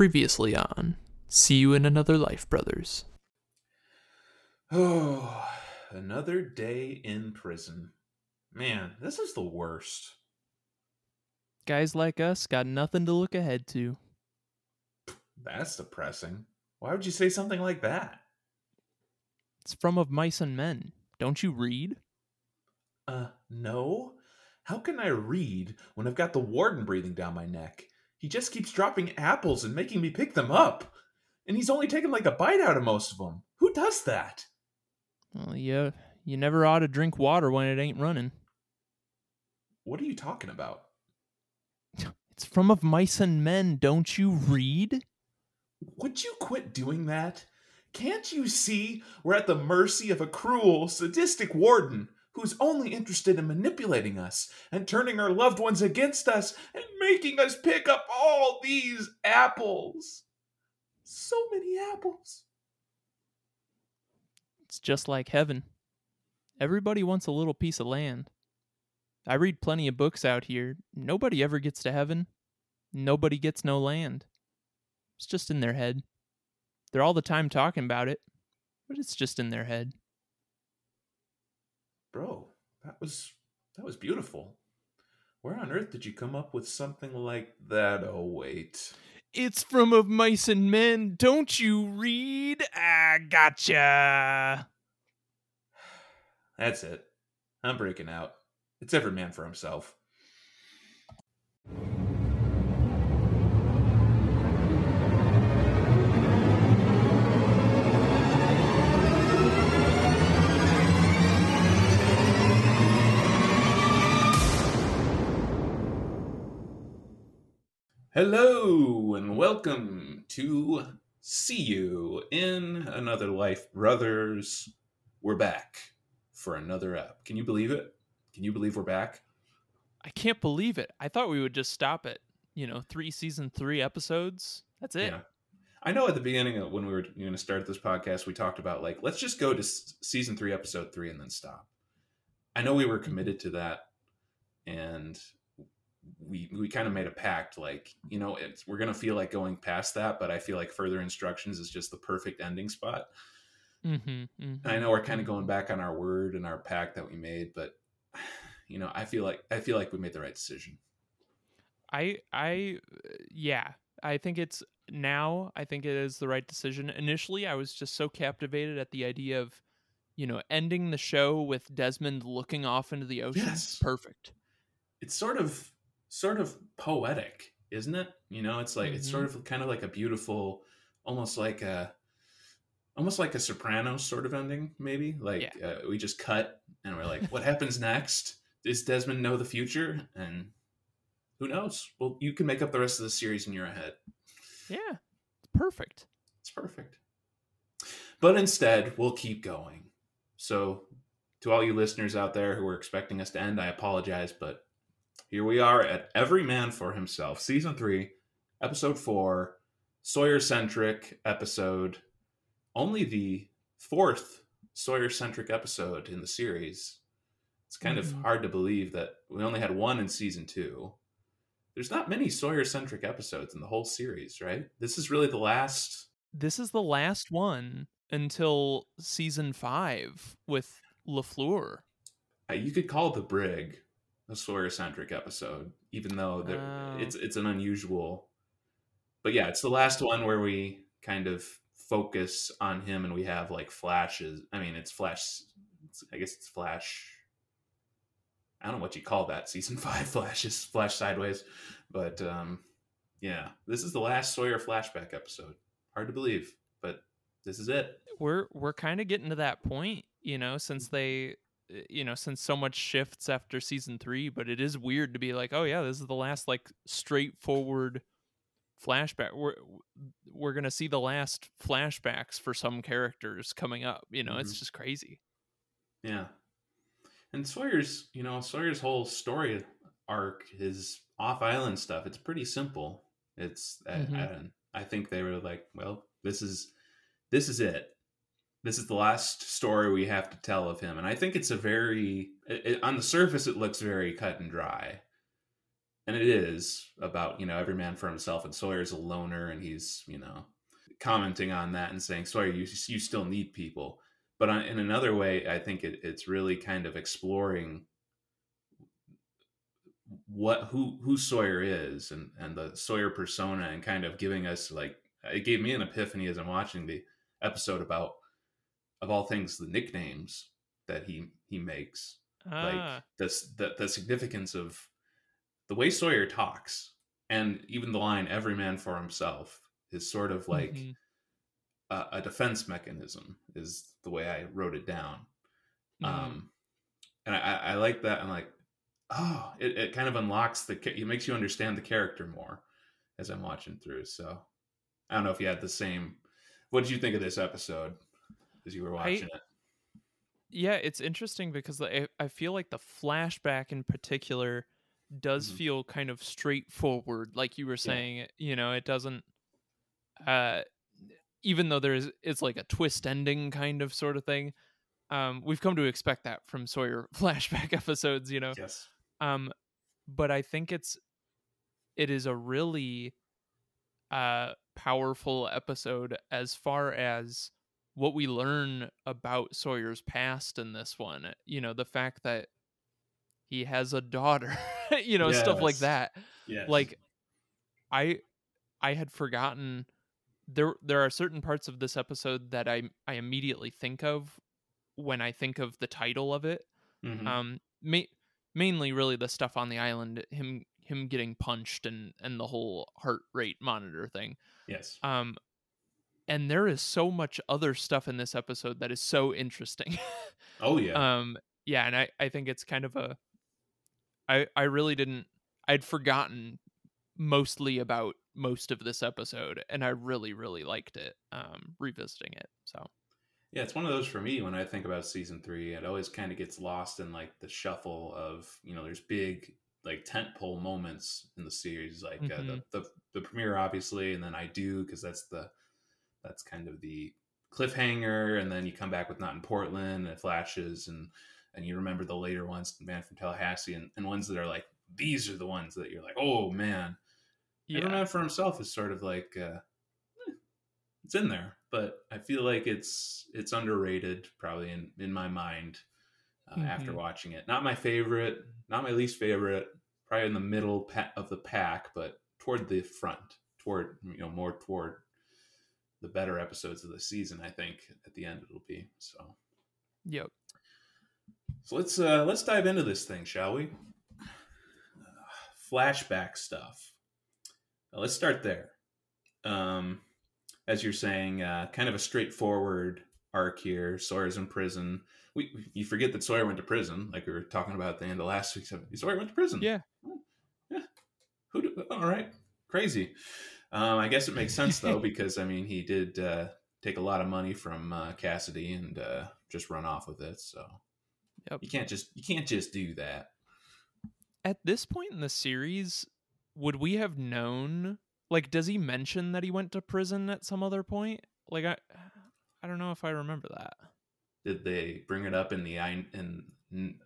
Previously on See You in Another Life, Brothers. Oh, another day in prison. Man, this is the worst. Guys like us got nothing to look ahead to. That's depressing. Why would you say something like that? It's from Of Mice and Men. Don't you read? Uh, no. How can I read when I've got the warden breathing down my neck? He just keeps dropping apples and making me pick them up. And he's only taken like a bite out of most of them. Who does that? Well, yeah, you never ought to drink water when it ain't running. What are you talking about? It's from Of Mice and Men. Don't you read? Would you quit doing that? Can't you see we're at the mercy of a cruel, sadistic warden who's only interested in manipulating us and turning our loved ones against us and making us pick up all these apples? So many apples. It's just like heaven. Everybody wants a little piece of land. I read plenty of books out here. Nobody ever gets to heaven. Nobody gets no land. It's just in their head. They're all the time talking about it, but it's just in their head. Bro, that was that was beautiful. Where on earth did you come up with something like that? Oh wait. It's from Of Mice and Men. Don't you read? I gotcha. That's it. I'm breaking out. It's every man for himself. Hello and welcome to See You in Another Life, brothers. We're back for another app. Can you believe it? Can you believe we're back? I can't believe it. I thought we would just stop at, you know, three season three episodes. That's it. Yeah. I know at the beginning of when we were going to start this podcast, we talked about like, let's just go to s- season three, episode three, and then stop. I know we were committed to that. And we we kind of made a pact like you know it's, we're gonna feel like going past that but i feel like further instructions is just the perfect ending spot Mm-hmm, mm-hmm. i know we're kind of going back on our word and our pact that we made but you know i feel like i feel like we made the right decision I I yeah, I think it's now I think it is the right decision. Initially, I was just so captivated at the idea of you know, ending the show with Desmond looking off into the ocean. Yes. Perfect. it's sort of sort of poetic isn't it? You know it's like it's sort of kind of like a beautiful almost like a almost like a soprano sort of ending maybe? Like uh, we just cut and we're like what happens next? Does desmond know the future? And who knows? Well you can make up the rest of the series in your head. Yeah. it's Perfect. it's perfect. But instead we'll keep going. So to all you listeners out there who were expecting us to end i apologize but here we are at every man for himself season 3 episode 4 sawyer centric episode. Only the fourth sawyer centric episode in the series. It's kind of Mhm. hard to believe that we only had one in season 2 there's not many sawyer centric episodes in the whole series right? This is really the last This is the last one until season five with Lafleur. Uh, you could call the brig a Sawyer centric episode, even though Oh. it's it's an unusual. But yeah, it's the last one where we kind of focus on him, and we have like flashes. I mean, it's flash. It's, I guess it's flash. I don't know what you call that. Season five flashes, flash sideways, but um, yeah, this is the last Sawyer flashback episode. Hard to believe, but this is it. we're we're kind of getting to that point, you know, since they you know, since so much shifts after season 3, but it is weird to be like, "Oh yeah, this is the last like straightforward flashback. We're we're going to see the last flashbacks for some characters coming up, you know, it's Mhm. just crazy." Yeah. And Sawyer's, you know, Sawyer's whole story arc, his off island stuff, it's pretty simple. It's, I- Mhm. I, I think they were like, well, this is, this is it. This is the last story we have to tell of him. And I think it's a very, it, on the surface, it looks very cut and dry. and it is about you know every man for himself, and Sawyer's a loner, and he's you know commenting on that and saying, Sawyer, you you still need people. But on, in another way, I think it, it's really kind of exploring what who who Sawyer is and and the Sawyer persona and kind of giving us like it gave me an epiphany as I'm watching the episode about of all things the nicknames that he he makes ah. like this the, the significance of the way Sawyer talks and even the line every man for himself is sort of like mm-hmm. a, a, defense mechanism is the way I wrote it down mm-hmm. um and I, I like that I'm like oh, it, it kind of unlocks the, it makes you understand the character more as I'm watching through. So I don't know if you had the same. What did you think of this episode as you were watching I, it? Yeah, it's interesting because I, I feel like the flashback in particular does mm-hmm. feel kind of straightforward, like you were saying. Yeah. You know, it doesn't. Uh, even though there's it's like a twist ending kind of sort of thing. Um, we've come to expect that from Sawyer flashback episodes. You know. Yes. Um, but I think it's it is a really uh powerful episode as far as what we learn about Sawyer's past in this one. You know, the fact that he has a daughter, you know, yes. stuff like that. Yes. Like I I had forgotten there there are certain parts of this episode that I I immediately think of when I think of the title of it. Mm-hmm. Um may, mainly really the stuff on the island him him getting punched and and the whole heart rate monitor thing yes um and there is so much other stuff in this episode that is so interesting oh yeah um yeah and i i think it's kind of a i i really didn't i'd forgotten mostly about most of this episode and i really really liked it um revisiting it so yeah, it's one of those for me when I think about season three. It always kind of gets lost in like the shuffle of you know, there's big like tentpole moments in the series, like mm-hmm. uh, the, mm-hmm. the the premiere obviously, and then I do because that's the that's kind of the cliffhanger, and then you come back with not in Portland, and it flashes, and and you remember the later ones, Man from Tallahassee, and, and ones that are like these are the ones that you're like, oh man. Yeah. Man for himself is sort of like uh, eh, it's in there but I feel like it's it's underrated probably in in my mind uh, mm-hmm. after watching it. Not my favorite, not my least favorite, probably in the middle of the pack, but toward the front, toward you know more toward the better episodes of the season. I think at the end it'll be so. Yep. So let's uh let's dive into this thing, shall we? Uh, flashback stuff. Now, let's start there. Um, as you're saying, uh, kind of a straightforward arc here. Sawyer's in prison. We you forget that Sawyer went to prison, like we were talking about at the end of last week's episode. Sawyer went to prison. Yeah. Oh, yeah. Who? Do, all right. Crazy. Um, I guess it makes sense though because I mean he did uh, take a lot of money from uh, Cassidy and uh, just run off with it. So yep. you can't just you can't just do that. At this point in the series, would we have known like, does he mention that he went to prison at some other point? Like, I, I don't know if I remember that. Did they bring it up in the in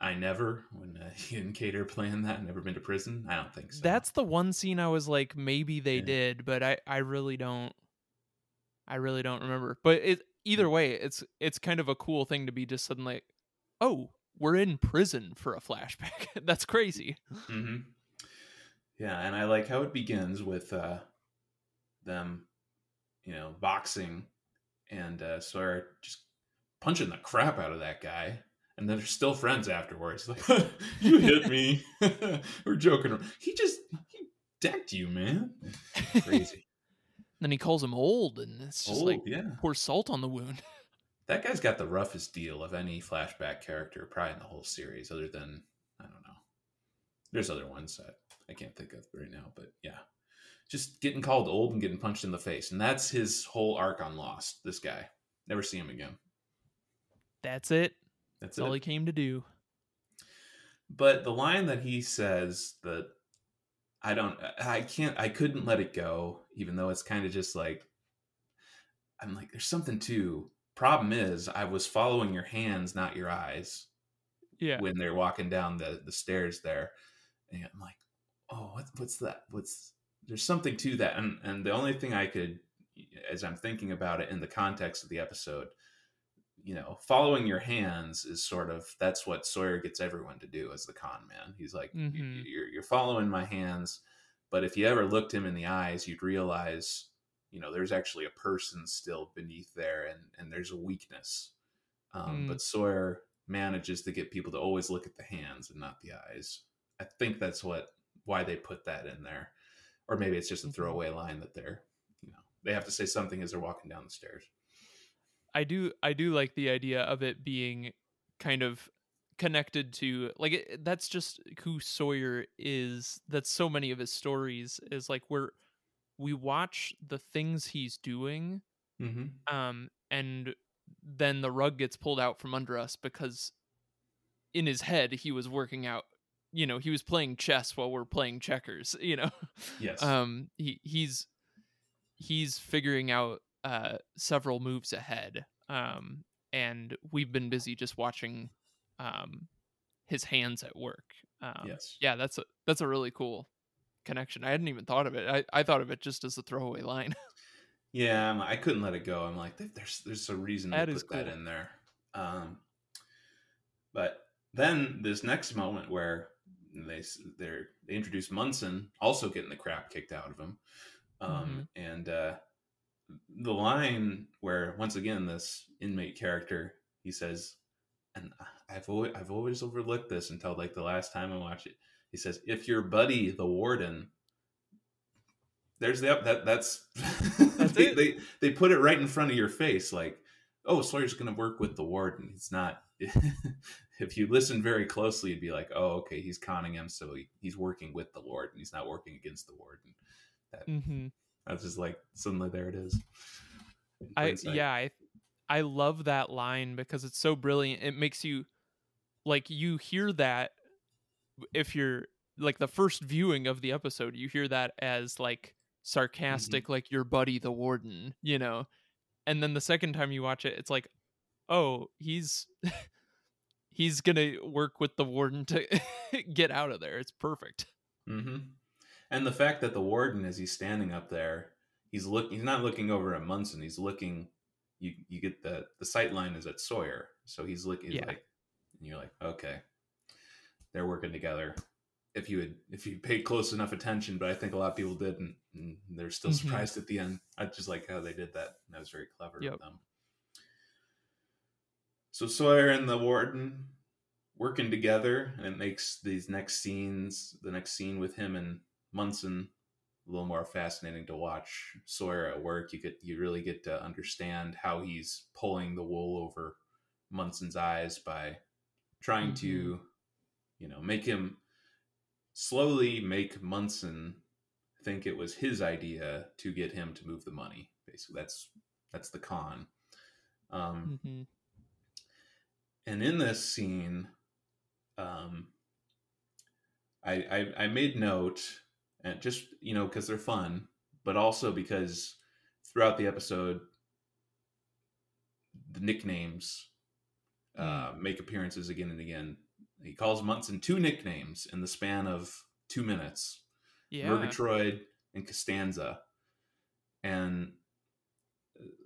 I never when uh, he and Kate are playing that? Never been to prison? I don't think so. That's the one scene I was like, maybe they yeah. did, but I I really don't. I really don't remember. But it either way, it's it's kind of a cool thing to be just suddenly, oh, we're in prison for a flashback. That's crazy. Mm-hmm. Yeah, and I like how it begins with uh, them, you know, boxing and uh, Sawyer just punching the crap out of that guy. And then they're still friends afterwards. Like, you hit me. We're joking. He just he decked you, man. Crazy. then he calls him old, and it's just old, like yeah. pour salt on the wound. That guy's got the roughest deal of any flashback character, probably in the whole series, other than I don't know. There's other ones that I can't think of right now, but yeah just getting called old and getting punched in the face. And that's his whole arc on Lost. This guy. Never see him again. That's it. That's, that's all he came to do. But the line that he says that I don't I can't I couldn't let it go, even though it's kind of just like I'm like, there's something to problem is I was following your hands, not your eyes. Yeah. When they're walking down the, the stairs there. And I'm like, oh, what, what's that? What's there's something to that, and and the only thing I could, as I'm thinking about it in the context of the episode, you know, following your hands is sort of that's what Sawyer gets everyone to do as the con man. He's like, Mhm. you're you're following my hands, but if you ever looked him in the eyes, you'd realize, you know, there's actually a person still beneath there, and and there's a weakness. Um, Mm. But Sawyer manages to get people to always look at the hands and not the eyes. I think that's what why they put that in there, or maybe it's just a Mhm. throwaway line that they're, you know, they have to say something as they're walking down the stairs. I do I do like the idea of it being kind of connected to like it, that's just who Sawyer is. That's so many of his stories is like where we watch the things he's doing Mm-hmm. um and then the rug gets pulled out from under us because in his head he was working out you know he was playing chess while we're playing checkers you know Yes. um he he's he's figuring out uh several moves ahead um and we've been busy just watching um his hands at work um yes. yeah that's a that's a really cool connection i hadn't even thought of it i, I thought of it just as a throwaway line Yeah, I'm- I couldn't let it go. I'm like, there's there's a reason to That put is that in there. Um, but then this next moment where they they're they introduce Munson also getting the crap kicked out of him, um, and uh, the line where once again this inmate character he says, and I've always I've always overlooked this until like the last time I watched it. He says, "If your buddy the warden." There's the up that that's, That's they, it. they they put it right in front of your face like oh Sawyer's going to work with the warden he's not if you listen very closely you'd be like oh okay he's conning him so he, he's working with the warden he's not working against the warden that, mm-hmm. That's just like suddenly there it is I sight. yeah, I I love that line because it's so brilliant. It makes you like you hear that if you're like the first viewing of the episode, you hear that as like sarcastic, like your buddy the warden, you know. And then the second time you watch it, it's like, oh, he's he's gonna work with the warden to get out of there. It's perfect. hmm And the fact that the warden, as he's standing up there, he's look he's not looking over at Munson. He's looking. You you get the the sight line is at Sawyer, so he's looking he's Yeah. like, and you're like, okay, they're working together. If you had if you paid close enough attention, but I think a lot of people didn't, and they're still Mhm. surprised at the end. I just like how they did that. That was very clever Yep. of them. So Sawyer and the warden working together, and it makes these next scenes, the next scene with him and Munson, a little more fascinating to watch. Sawyer at work, you get you really get to understand how he's pulling the wool over Munson's eyes by trying to, you know, make him slowly make Munson think it was his idea to get him to move the money. Basically, that's that's the con. Um, hmm and in this scene um I, I i made note and just you know because they're fun but also because throughout the episode the nicknames uh make appearances again and again he calls munson two nicknames in the span of two minutes Yeah. Murgatroyd and Costanza. And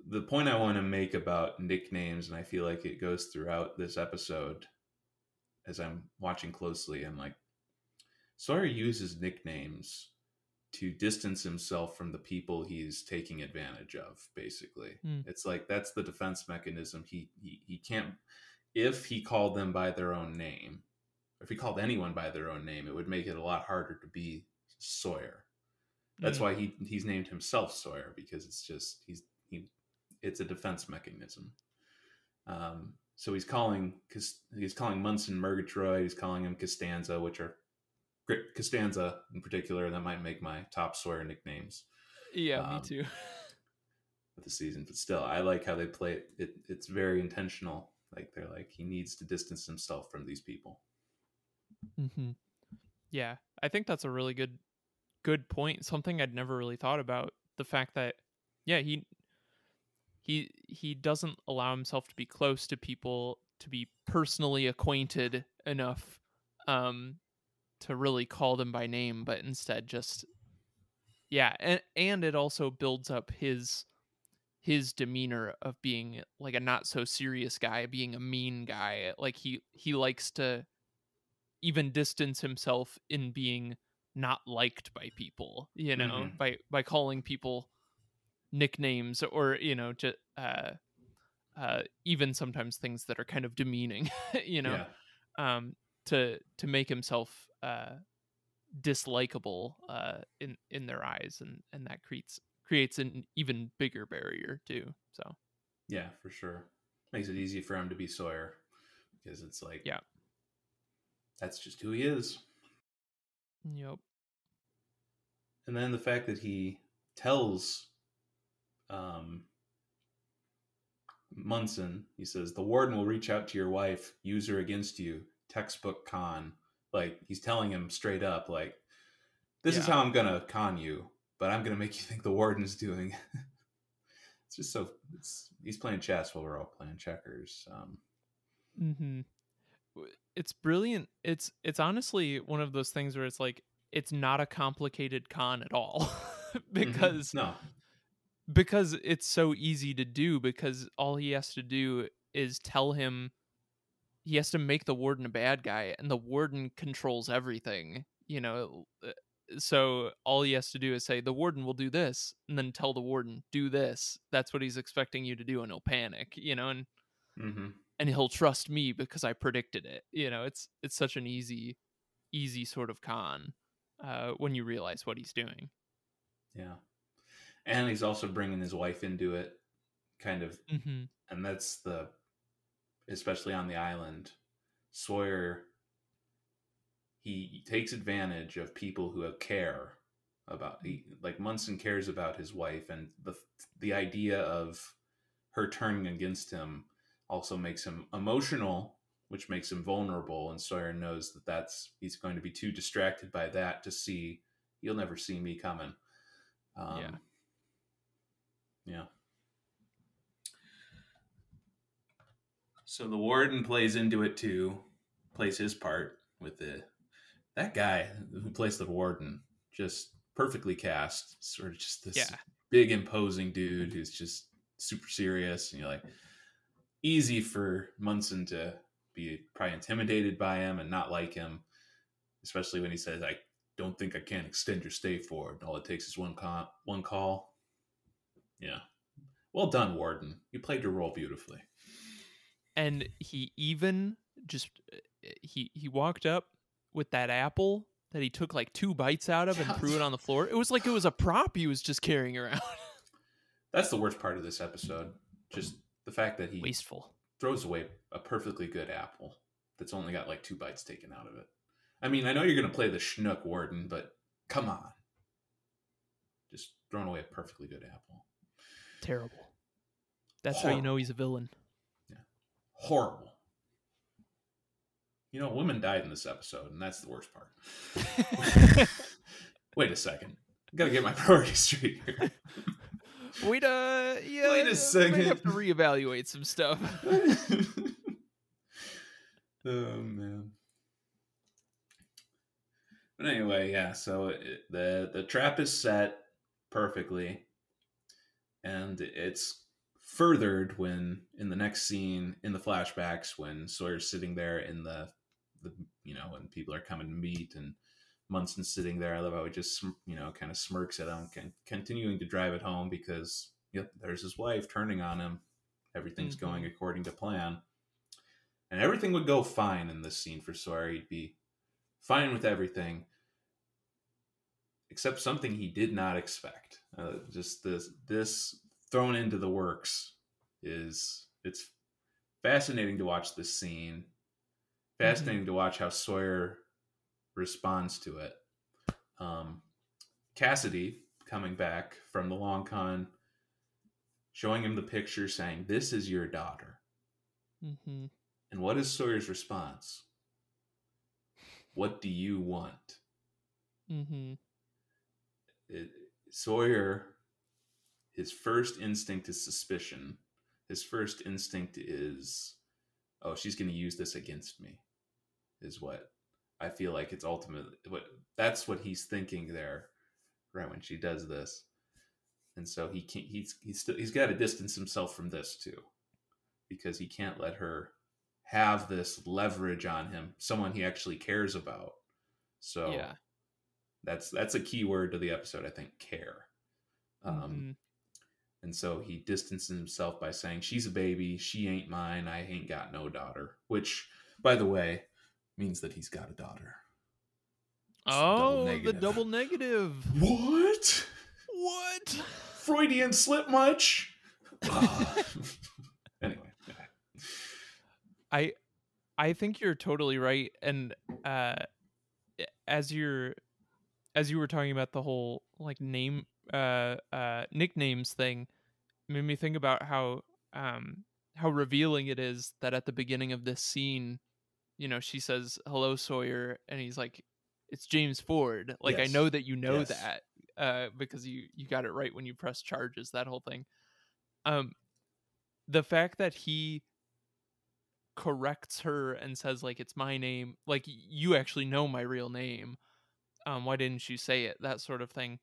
the point I want to make about nicknames, and I feel like it goes throughout this episode as I'm watching closely, I'm like, Sawyer uses nicknames to distance himself from the people he's taking advantage of, basically. Hmm. It's like that's the defense mechanism. He, he he can't if he called them by their own name, if he called anyone by their own name, it would make it a lot harder to be Sawyer. That's Mm. why he he's named himself Sawyer because it's just he's he it's a defense mechanism. Um, so he's calling he's calling Munson Murgatroyd. He's calling him Costanza, which are. Costanza in particular. That might make my top Sawyer nicknames Yeah, um, me too. of the season. But still, I like how they play it. it. It's very intentional. Like they're like he needs to distance himself from these people. Mm-hmm. Yeah, I think that's a really good good point. Something I'd never really thought about. The fact that yeah, he he he doesn't allow himself to be close to people to be personally acquainted enough um to really call them by name, but instead just yeah, and and it also builds up his his demeanor of being like a not so serious guy, being a mean guy. Like he he likes to even distance himself in being not liked by people, you know, Mhm. by by calling people nicknames or you know just uh uh even sometimes things that are kind of demeaning, you know, Yeah. um to to make himself uh dislikable uh in in their eyes and and that creates creates an even bigger barrier too so Yeah, for sure. Makes it easy for him to be Sawyer because it's like, Yeah. that's just who he is. yep And then the fact that he tells um, Munson, he says, the warden will reach out to your wife, use her against you, textbook con. Like, he's telling him straight up, like, this is how I'm going to con you, but I'm going to make you think the warden's doing. it's just so, it's, he's playing chess while we're all playing checkers. Um, mm-hmm. it's brilliant it's it's honestly one of those things where it's like it's not a complicated con at all because no, because it's so easy to do because all he has to do is tell him he has to make the warden a bad guy and the warden controls everything you know uh, so all he has to do is say the warden will do this and then tell the warden do this that's what he's expecting you to do and he'll panic you know and hmm and he'll trust me because i predicted it you know it's it's such an easy easy sort of con uh when you realize what he's doing yeah. And he's also bringing his wife into it, kind of mm-hmm. and that's the especially on the island sawyer he takes advantage of people who have care about he, like munson cares about his wife and the the idea of her turning against him also makes him emotional which makes him vulnerable and sawyer knows that that's he's going to be too distracted by that to see you'll never see me coming um, Yeah. yeah So the warden plays into it too, plays his part with the that guy who plays the warden, just perfectly cast, sort of just this Yeah. big imposing dude who's just super serious, and you're like easy for Munson to be probably intimidated by him and not like him, especially when he says, "I don't think I can extend your stay forward. All it takes is one call. One call." Yeah, well done, warden. You played your role beautifully. And he even just uh, he he walked up with that apple that he took like two bites out of and threw it on the floor. It was like it was a prop he was just carrying around. That's the worst part of this episode. Just the fact that he Wasteful. throws away a perfectly good apple that's only got like two bites taken out of it. I mean, I know you're going to play the schnook warden, but come on. Just throwing away a perfectly good apple. Terrible. That's how you know he's a villain. Horrible. You know, women died in this episode, and that's the worst part. Wait a second. I gotta get my priorities straight here. Wait a yeah. Wait a I second. have to reevaluate some stuff. oh man. But anyway, yeah. So it, the the trap is set perfectly, and it's furthered when in the next scene in the flashbacks when Sawyer's sitting there in the the you know when people are coming to meet and Munson's sitting there. I love how he just you know kind of smirks at him, con- continuing to drive it home because yep, there's his wife turning on him. Everything's Mhm. going according to plan, and everything would go fine in this scene for Sawyer. He'd be fine with everything, except something he did not expect. Uh, just this this thrown into the works is it's fascinating to watch this scene. Fascinating to watch how Sawyer responds to it. Um, Cassidy coming back from the long con, showing him the picture, saying, "This is your daughter." Mm-hmm. And what is Sawyer's response? What do you want? Mm-hmm. It, Sawyer, his first instinct is suspicion. His first instinct is, oh, she's going to use this against me, is what I feel like it's ultimately what that's what he's thinking there, right when she does this, and so he can't. He's he's still he's got to distance himself from this too, because he can't let her have this leverage on him, someone he actually cares about. So yeah. that's that's a key word to the episode, I think. Care. Um, Mhm. And so he distances himself by saying, She's a baby. She ain't mine. I ain't got no daughter. Which, by the way, means that he's got a daughter. It's a double Oh, the double negative. What? What? Freudian slip much? Ah. anyway. I I think you're totally right and uh as you're as you were talking about the whole like name uh uh nicknames thing made me think about how um how revealing it is that at the beginning of this scene you know she says hello Sawyer and he's like it's James Ford. Like I know that you know Yes. that uh because you you got it right when you press charges that whole thing. Um the fact that he corrects her and says like it's my name like you actually know my real name um why didn't you say it? That sort of thing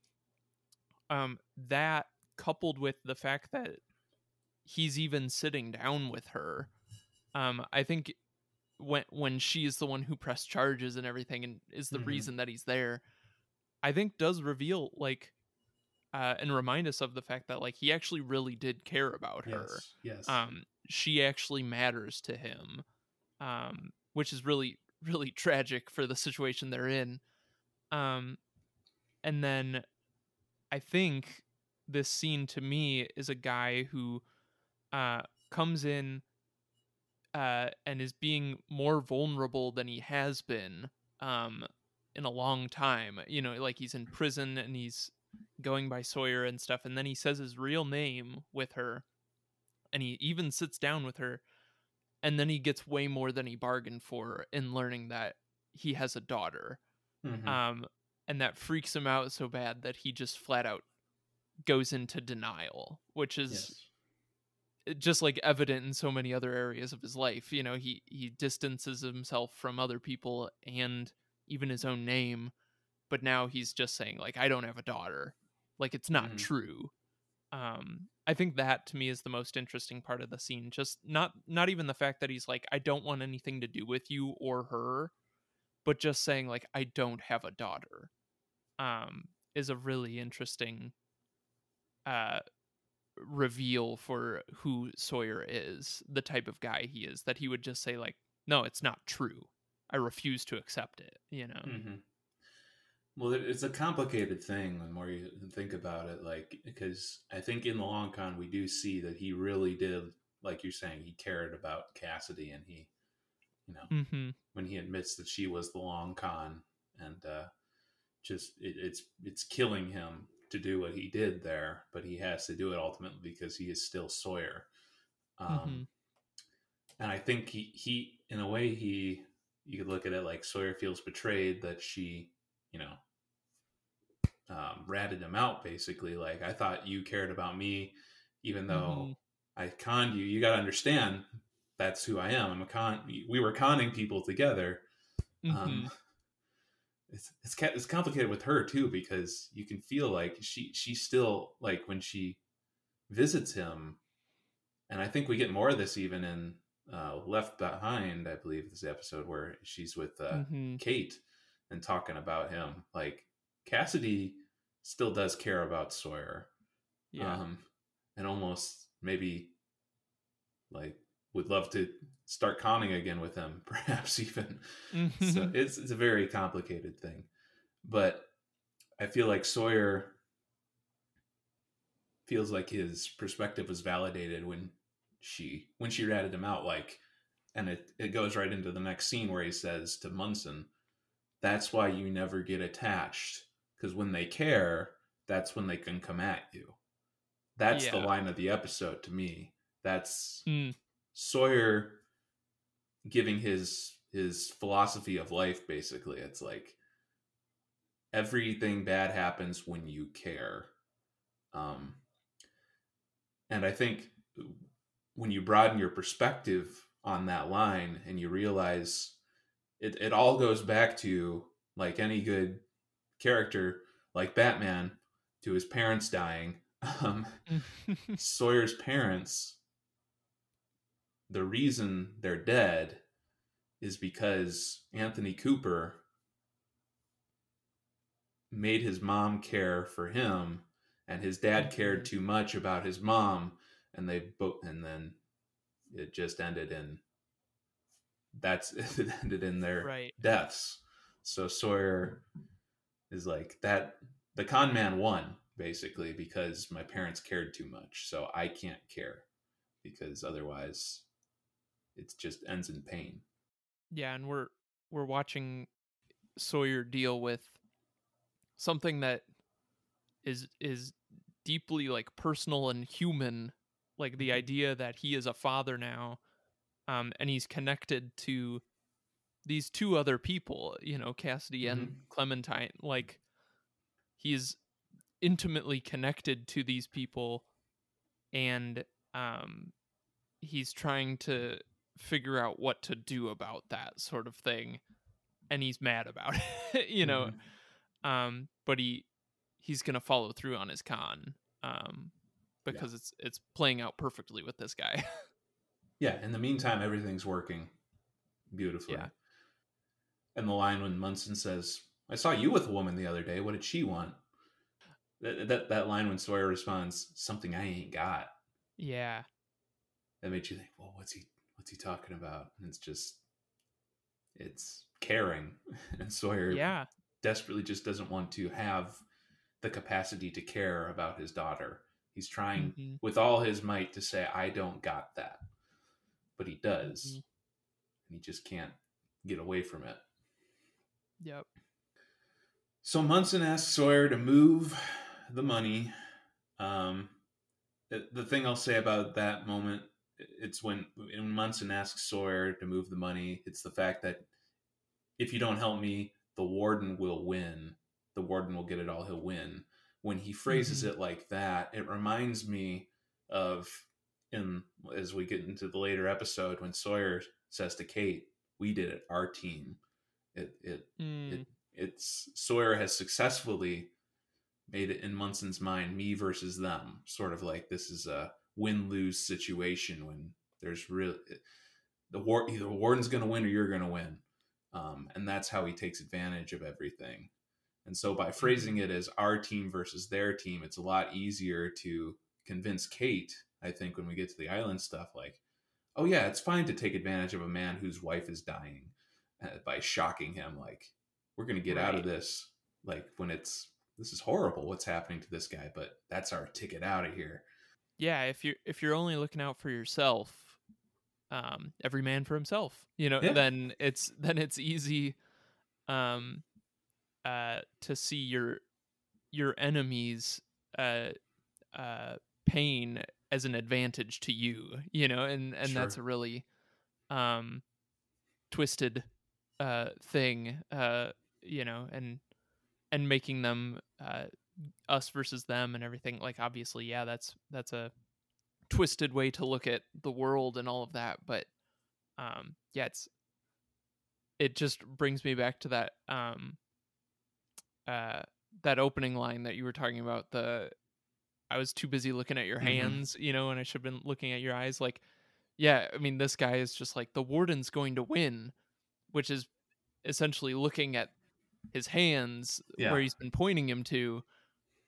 um that coupled with the fact that he's even sitting down with her um i think when when she's the one who pressed charges and everything and is the Mhm. reason that he's there i think does reveal like uh and remind us of the fact that like he actually really did care about her Yes. Yes. um she actually matters to him um which is really really tragic for the situation they're in um and then i think this scene to me is a guy who uh comes in uh and is being more vulnerable than he has been um in a long time you know like he's in prison and he's going by Sawyer and stuff and then he says his real name with her and he even sits down with her and then he gets way more than he bargained for in learning that he has a daughter Mhm. um and that freaks him out so bad that he just flat out goes into denial which is yes. just like evident in so many other areas of his life you know he he distances himself from other people and even his own name but now he's just saying like i don't have a daughter like it's not Mhm. true um i think that to me is the most interesting part of the scene just not not even the fact that he's like i don't want anything to do with you or her but just saying like i don't have a daughter um is a really interesting uh reveal for who Sawyer is, the type of guy he is, that he would just say like, "No, it's not true. I refuse to accept it." You know? hmm Well, it's a complicated thing the more you think about it. Like, because I think in the long con, we do see that he really did, like you're saying, he cared about Cassidy, and he, you know, Mm-hmm. when he admits that she was the long con, and uh, just it, it's it's killing him to do what he did there, but he has to do it ultimately because he is still Sawyer. Um, Mhm. And I think he he in a way he you could look at it like Sawyer feels betrayed that she you know um, ratted him out basically like I thought you cared about me even though Mhm. I conned you you got to understand that's who I am I'm a con we were conning people together Mhm. um, it's it's it's complicated with her too because you can feel like she she still like when she visits him, and I think we get more of this even in uh, Left Behind. I believe this episode where she's with uh, Mhm. Kate and talking about him. Like Cassidy still does care about Sawyer, yeah. um, and almost maybe like would love to start conning again with him, perhaps even. So Mhm. it's it's a very complicated thing. But i feel like sawyer feels like his perspective was validated when she when she ratted him out like and it, it goes right into the next scene where he says to munson that's why you never get attached because when they care that's when they can come at you. That's the line of the episode to me. That's Mm. Sawyer giving his his philosophy of life basically it's like everything bad happens when you care. Um and i think when you broaden your perspective on that line and you realize it, it all goes back to like any good character like batman to his parents dying. Um, sawyer's parents the reason they're dead is because anthony cooper made his mom care for him and his dad cared too much about his mom and they both and then it just ended in that's it ended in their right. deaths so sawyer is like that the con man won basically because my parents cared too much so i can't care because otherwise it just ends in pain Yeah, and we're we're watching Sawyer deal with something that is is deeply like personal and human, like the idea that he is a father now, um, and he's connected to these two other people, you know, Cassidy and Clementine. Like he's intimately connected to these people, and um, he's trying to figure out what to do about that sort of thing and he's mad about it you know? Mhm. um but he he's gonna follow through on his con um because it's it's playing out perfectly with this guy. Yeah in the meantime everything's working beautifully. Yeah. and the line when munson says i saw you with a woman the other day what did she want? That, that, that line when sawyer responds something i ain't got. Yeah. That made you think well what's he what's he talking about? And it's just it's caring. And sawyer yeah. desperately just doesn't want to have the capacity to care about his daughter. He's trying Mhm. with all his might to say i don't got that. But he does. Mhm. and he just can't get away from it. Yep. So munson asks sawyer to move the money. Um the, the thing i'll say about that moment it's when when munson asks sawyer to move the money it's the fact that if you don't help me the warden will win. The warden will get it all. He'll win. When he phrases Mhm. it like that it reminds me of in as we get into the later episode when sawyer says to kate we did it our team. It it Mm, it's Sawyer has successfully made it in Munson's mind me versus them, sort of like this is a win lose situation when there's real the war either Warden's going to win or you're going to win, um, and that's how he takes advantage of everything. And so by phrasing it as our team versus their team, it's a lot easier to convince Kate. I think when we get to the island stuff, like, oh yeah, it's fine to take advantage of a man whose wife is dying uh, by shocking him, like we're going to get out of this like when it's this is horrible what's happening to this guy but that's our ticket out of here yeah if you're if you're only looking out for yourself um every man for himself you know Yeah. then it's then it's easy um uh to see your your enemies uh uh pain as an advantage to you you know and and that's a really um twisted uh thing uh you know and and making them uh us versus them and everything like obviously yeah that's that's a twisted way to look at the world and all of that but um yeah it's it just brings me back to that um uh that opening line that you were talking about the I was too busy looking at your Mhm. hands, you know, and I should have been looking at your eyes like yeah, I mean this guy is just like the warden's going to win, which is essentially looking at his hands Yeah. where he's been pointing him to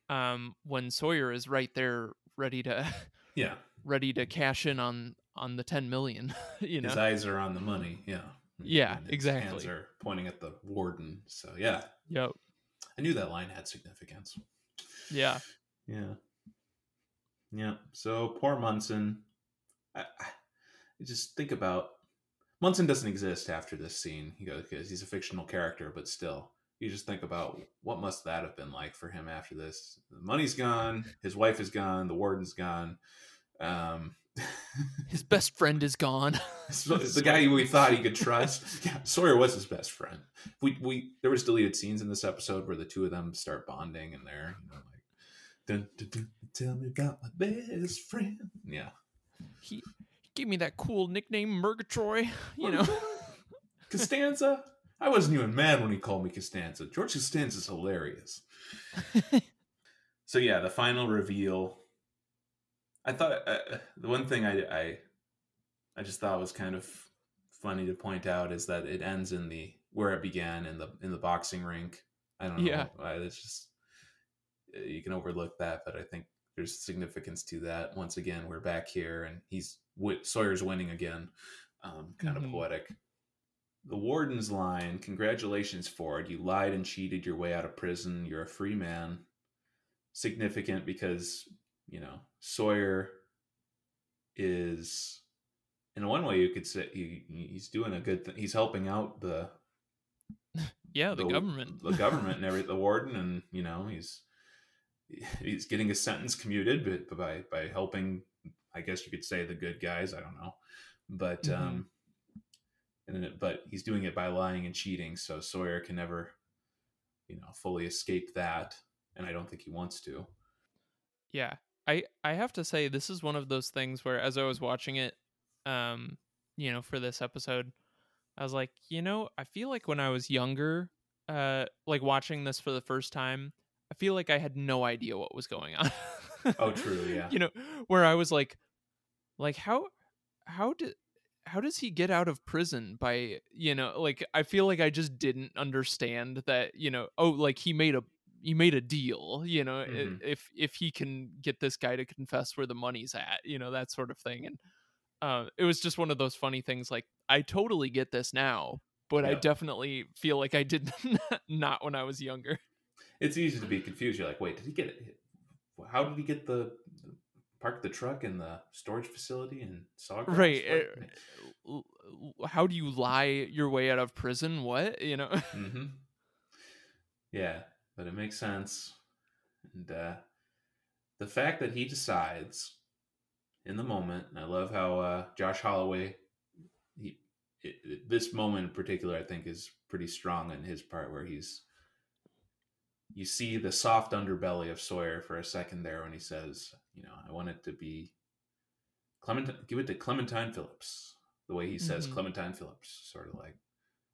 um when Sawyer is right there ready to yeah. ready to cash in on on the 10 million, you know. his eyes are on the money yeah. Yeah, his hands are pointing at the warden so yeah. Yep. i knew that line had significance. Yeah. yeah. Yeah so poor munson. I, I just think about munson doesn't exist after this scene he goes because he's a fictional character but still you just think about what must that have been like for him after this the money's gone his wife is gone the warden's gone um His best friend is gone. The guy we thought he could trust. Yeah, Sawyer was his best friend. We we there was deleted scenes in this episode where the two of them start bonding and they're you know like dun, dun, dun, tell me about my best friend. Yeah. he, he gave me that cool nickname Murgatroyd, you know. Costanza. I wasn't even mad when he called me Costanza. George Costanza is hilarious. so yeah, the final reveal. I thought uh, the one thing I, I I just thought was kind of funny to point out is that it ends in the where it began in the in the boxing rink. I don't know. Yeah. It's just uh, you can overlook that, but I think there's significance to that. Once again, we're back here, and he's Sawyer's winning again. Um, kind Mhm. of poetic. The warden's line: "Congratulations, Ford. You lied and cheated your way out of prison. You're a free man." Significant because you know Sawyer is, in one way, you could say he, he's doing a good thing. He's helping out the yeah, the, government. the government and every the warden, and you know he's he's getting his sentence commuted, but by by helping, I guess you could say the good guys. I don't know, but Mhm. um, and then it, but he's doing it by lying and cheating, so Sawyer can never, you know, fully escape that, and I don't think he wants to. Yeah. I I have to say this is one of those things where as I was watching it um you know for this episode I was like, you know, I feel like when I was younger uh like watching this for the first time, I feel like I had no idea what was going on. Oh, true, yeah. you know, where I was like like how how did how does he get out of prison by you know like i feel like i just didn't understand that you know oh like he made a he made a deal you know Mhm. if if he can get this guy to confess where the money's at you know that sort of thing and uh, it was just one of those funny things like i totally get this now but i definitely feel like i did not when i was younger It's easy to be confused. You're like, wait, did he get it? How did he get the park the truck in the storage facility in Sawgrass? Right, What? uh, L- l- how do you lie your way out of prison what you know hmm Yeah, but it makes sense. And uh, the fact that he decides in the moment, and I love how uh, Josh Holloway, he, it, it- this moment in particular, I think is pretty strong in his part, where he's, you see the soft underbelly of Sawyer for a second there when he says, you know, I want it to be Clementine, give it to Clementine Phillips. The way he says Mhm. Clementine Phillips, sort of like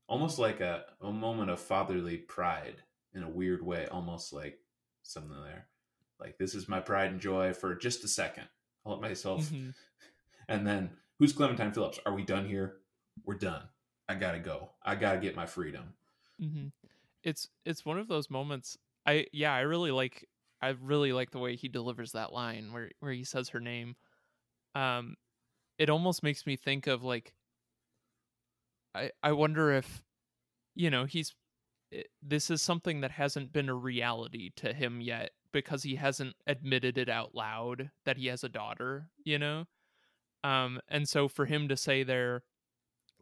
almost like a, a moment of fatherly pride in a weird way, almost like something there. Like this is my pride and joy for just a second. I'll let myself Mhm. and then who's Clementine Phillips? Are we done here? We're done. I gotta go. I gotta get my freedom. Mm-hmm. It's it's one of those moments. I yeah, I really like. I really like the way he delivers that line where where he says her name. Um, it almost makes me think of like. I I wonder if, you know, he's. i- This is something that hasn't been a reality to him yet because he hasn't admitted it out loud that he has a daughter. You know, um, and so for him to say there,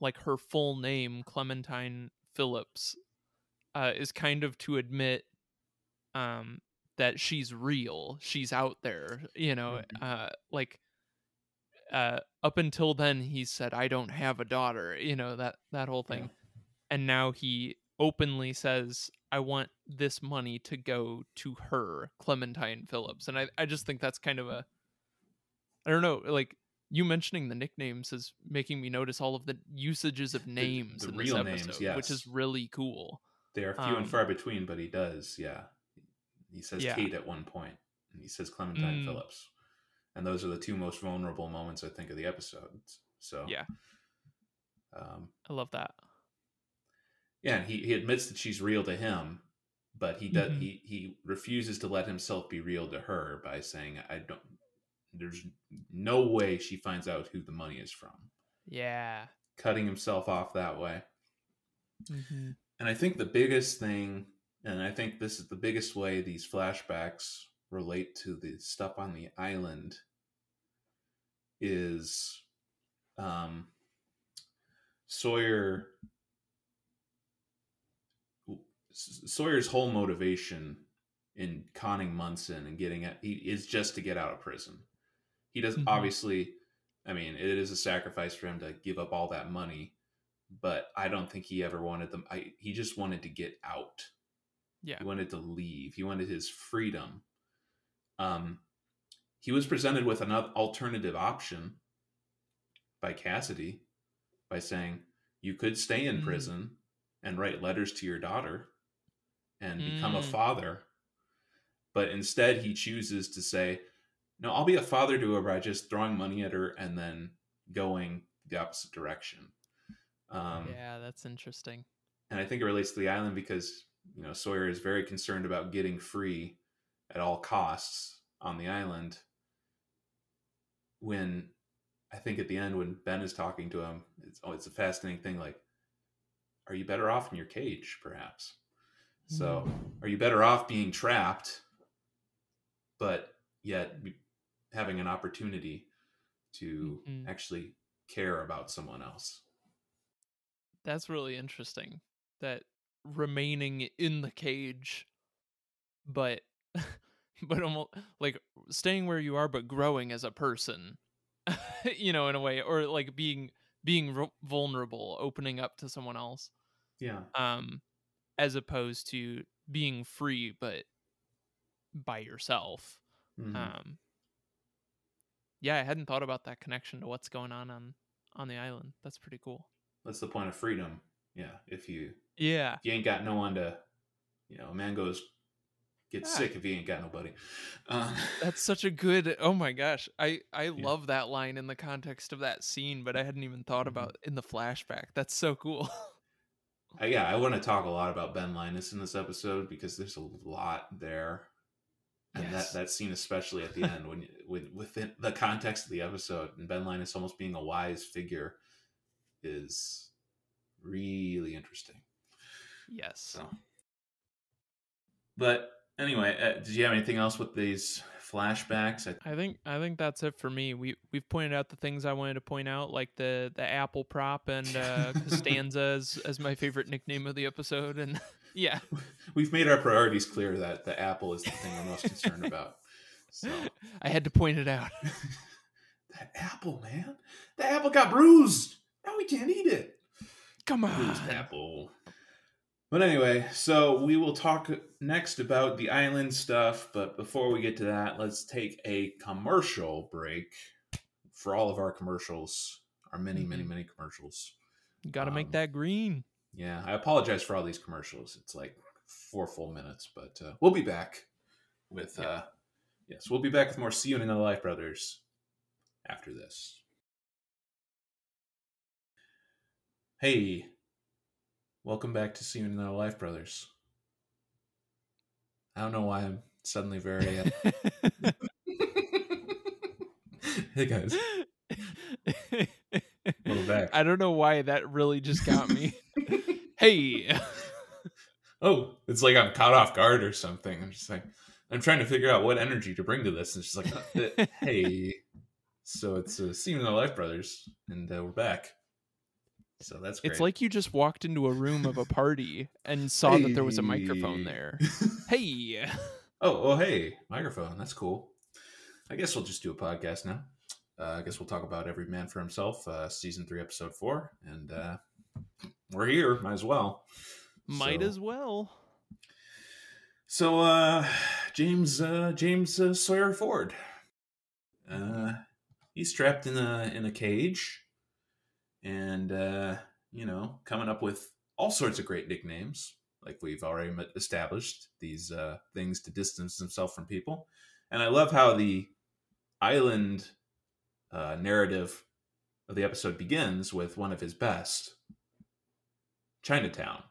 like her full name, Clementine Phillips, uh, is kind of to admit um, that she's real. She's out there, you know. Mhm. Uh, like uh, up until then, he said, "I don't have a daughter," you know that that whole thing, and now he openly says, "I want this money to go to her, Clementine Phillips," and I I just think that's kind of a I don't know, like. You mentioning the nicknames is making me notice all of the usages of names the in this real episode, names, which is really cool. They are few Um, and far between, but he does. Yeah, he says Yeah. Kate at one point, and he says Clementine Mm. Phillips, and those are the two most vulnerable moments I think of the episode. So Yeah. um, I love that. yeah, and he, he admits that she's real to him, but he does Mhm. he he refuses to let himself be real to her by saying, "I don't." There's no way she finds out who the money is from. Yeah. Cutting himself off that way. Mm-hmm. And I think the biggest thing, and I think this is the biggest way these flashbacks relate to the stuff on the island, is um, Sawyer. Sawyer's whole motivation in conning Munson and getting it he, is just to get out of prison. He does Mhm. obviously. I mean, it is a sacrifice for him to give up all that money, but I don't think he ever wanted them. I he just wanted to get out. Yeah. He wanted to leave. He wanted his freedom. Um, he was presented with an alternative option by Cassidy by saying you could stay in Mm. prison and write letters to your daughter and become a Mm. father. But instead, he chooses to say, No, I'll be a father to her by just throwing money at her and then going the opposite direction. Um, yeah, that's interesting. and I think it relates to the island because you know Sawyer is very concerned about getting free at all costs on the island. When I think at the end when Ben is talking to him, it's oh, it's a fascinating thing. Like, are you better off in your cage, perhaps? So, are you better off being trapped, but yet having an opportunity to Mhm. actually care about someone else? That's really interesting. That remaining in the cage, but but almost like staying where you are, but growing as a person. you know, in a way, or like being being vulnerable, opening up to someone else. Yeah. Um, as opposed to being free, but by yourself. Mhm. Um, yeah, I hadn't thought about that connection to what's going on on on the island. That's pretty cool. That's the point of freedom. Yeah. If you Yeah, if you ain't got no one to, you know, a man goes get Yeah. sick if he ain't got nobody. Um, That's such a good. Oh my gosh, I I Yeah. love that line in the context of that scene, but I hadn't even thought Mhm. about in the flashback. That's so cool. Uh, yeah, I want to talk a lot about Ben Linus in this episode because there's a lot there, and Yes. that that scene especially at the end when with within the context of the episode and Ben Linus almost being a wise figure is really interesting. yes. So, but anyway, uh, did you have anything else with these flashbacks? I, I think I think that's it for me. We we've pointed out the things I wanted to point out, like the the apple prop and uh, Costanza as as my favorite nickname of the episode, and yeah, we've made our priorities clear that the apple is the thing we're most concerned about. So I had to point it out. that apple, man, the apple got bruised. Now we can't eat it. Come on. apple. But anyway, so we will talk next about the island stuff. But before we get to that, let's take a commercial break for all of our commercials, our many, many, Mhm. many commercials. Got to make Um, that green. Yeah, I apologize for all these commercials. It's like four full minutes, but uh, we'll be back with uh yes, we'll be back with more See You in the Life Brothers after this. Hey, welcome back to See You in the Life Brothers. I don't know why I'm suddenly very. Uh... hey guys, Welcome back. I don't know why that really just got me. hey. oh, it's like I'm caught off guard or something. I'm just like, I'm trying to figure out what energy to bring to this. And she's like, hey. So it's uh, See You in the Life Brothers, and uh, we're back. So that's great. It's like you just walked into a room of a party and saw that there was a microphone there. Hey. oh, oh, hey, microphone. That's cool. I guess we'll just do a podcast now. Uh, I guess we'll talk about Every Man for Himself, uh, season three, episode four, and uh, we're here. Might as well. Might So- as well. So, uh, James, uh, James uh, Sawyer Ford, uh, he's trapped in a in a cage, and uh, you know, coming up with all sorts of great nicknames, like we've already established these uh, things to distance himself from people. And I love how the island uh, narrative of the episode begins with one of his best, Chinatown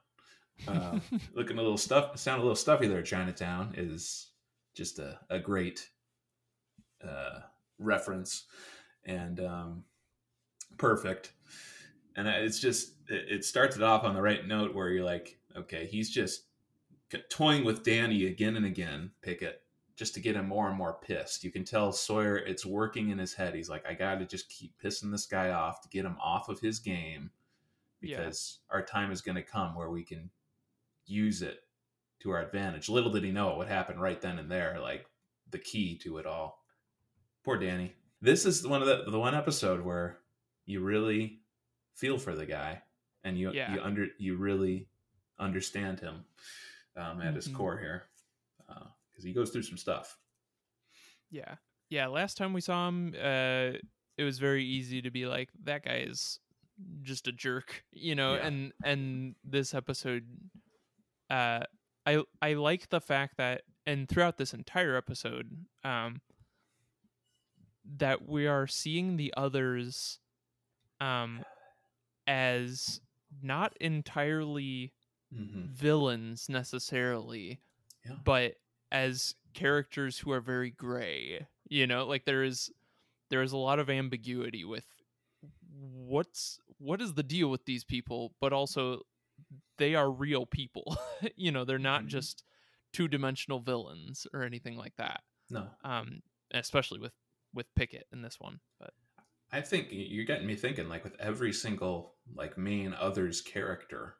uh, looking a little stuff sound a little stuffy there chinatown is just a, a great uh, reference and um, perfect and it's just it, it starts it off on the right note where you're like okay he's just toying with danny again and again pickett just to get him more and more pissed you can tell sawyer it's working in his head he's like i gotta just keep pissing this guy off to get him off of his game Yeah. because our time is going to come where we can use it to our advantage. Little did he know it would happen right then and there, like the key to it all. Poor Danny. This is one of the the one episode where you really feel for the guy and you Yeah. you under you really understand him um, at his Mhm. core here because he goes through some stuff. Yeah. Yeah. Last time we saw him, uh, it was very easy to be like, that guy is just a jerk, you know, Yeah. and and this episode uh I I like the fact that and throughout this entire episode um that we are seeing the others um as not entirely hmm villains necessarily Yeah. but as characters who are very gray you know like there is there is a lot of ambiguity with what's what is the deal with these people but also they are real people you know they're not Mhm. just two-dimensional villains or anything like that No, um especially with with pickett in this one but I think you're getting me thinking. Like with every single like main others character,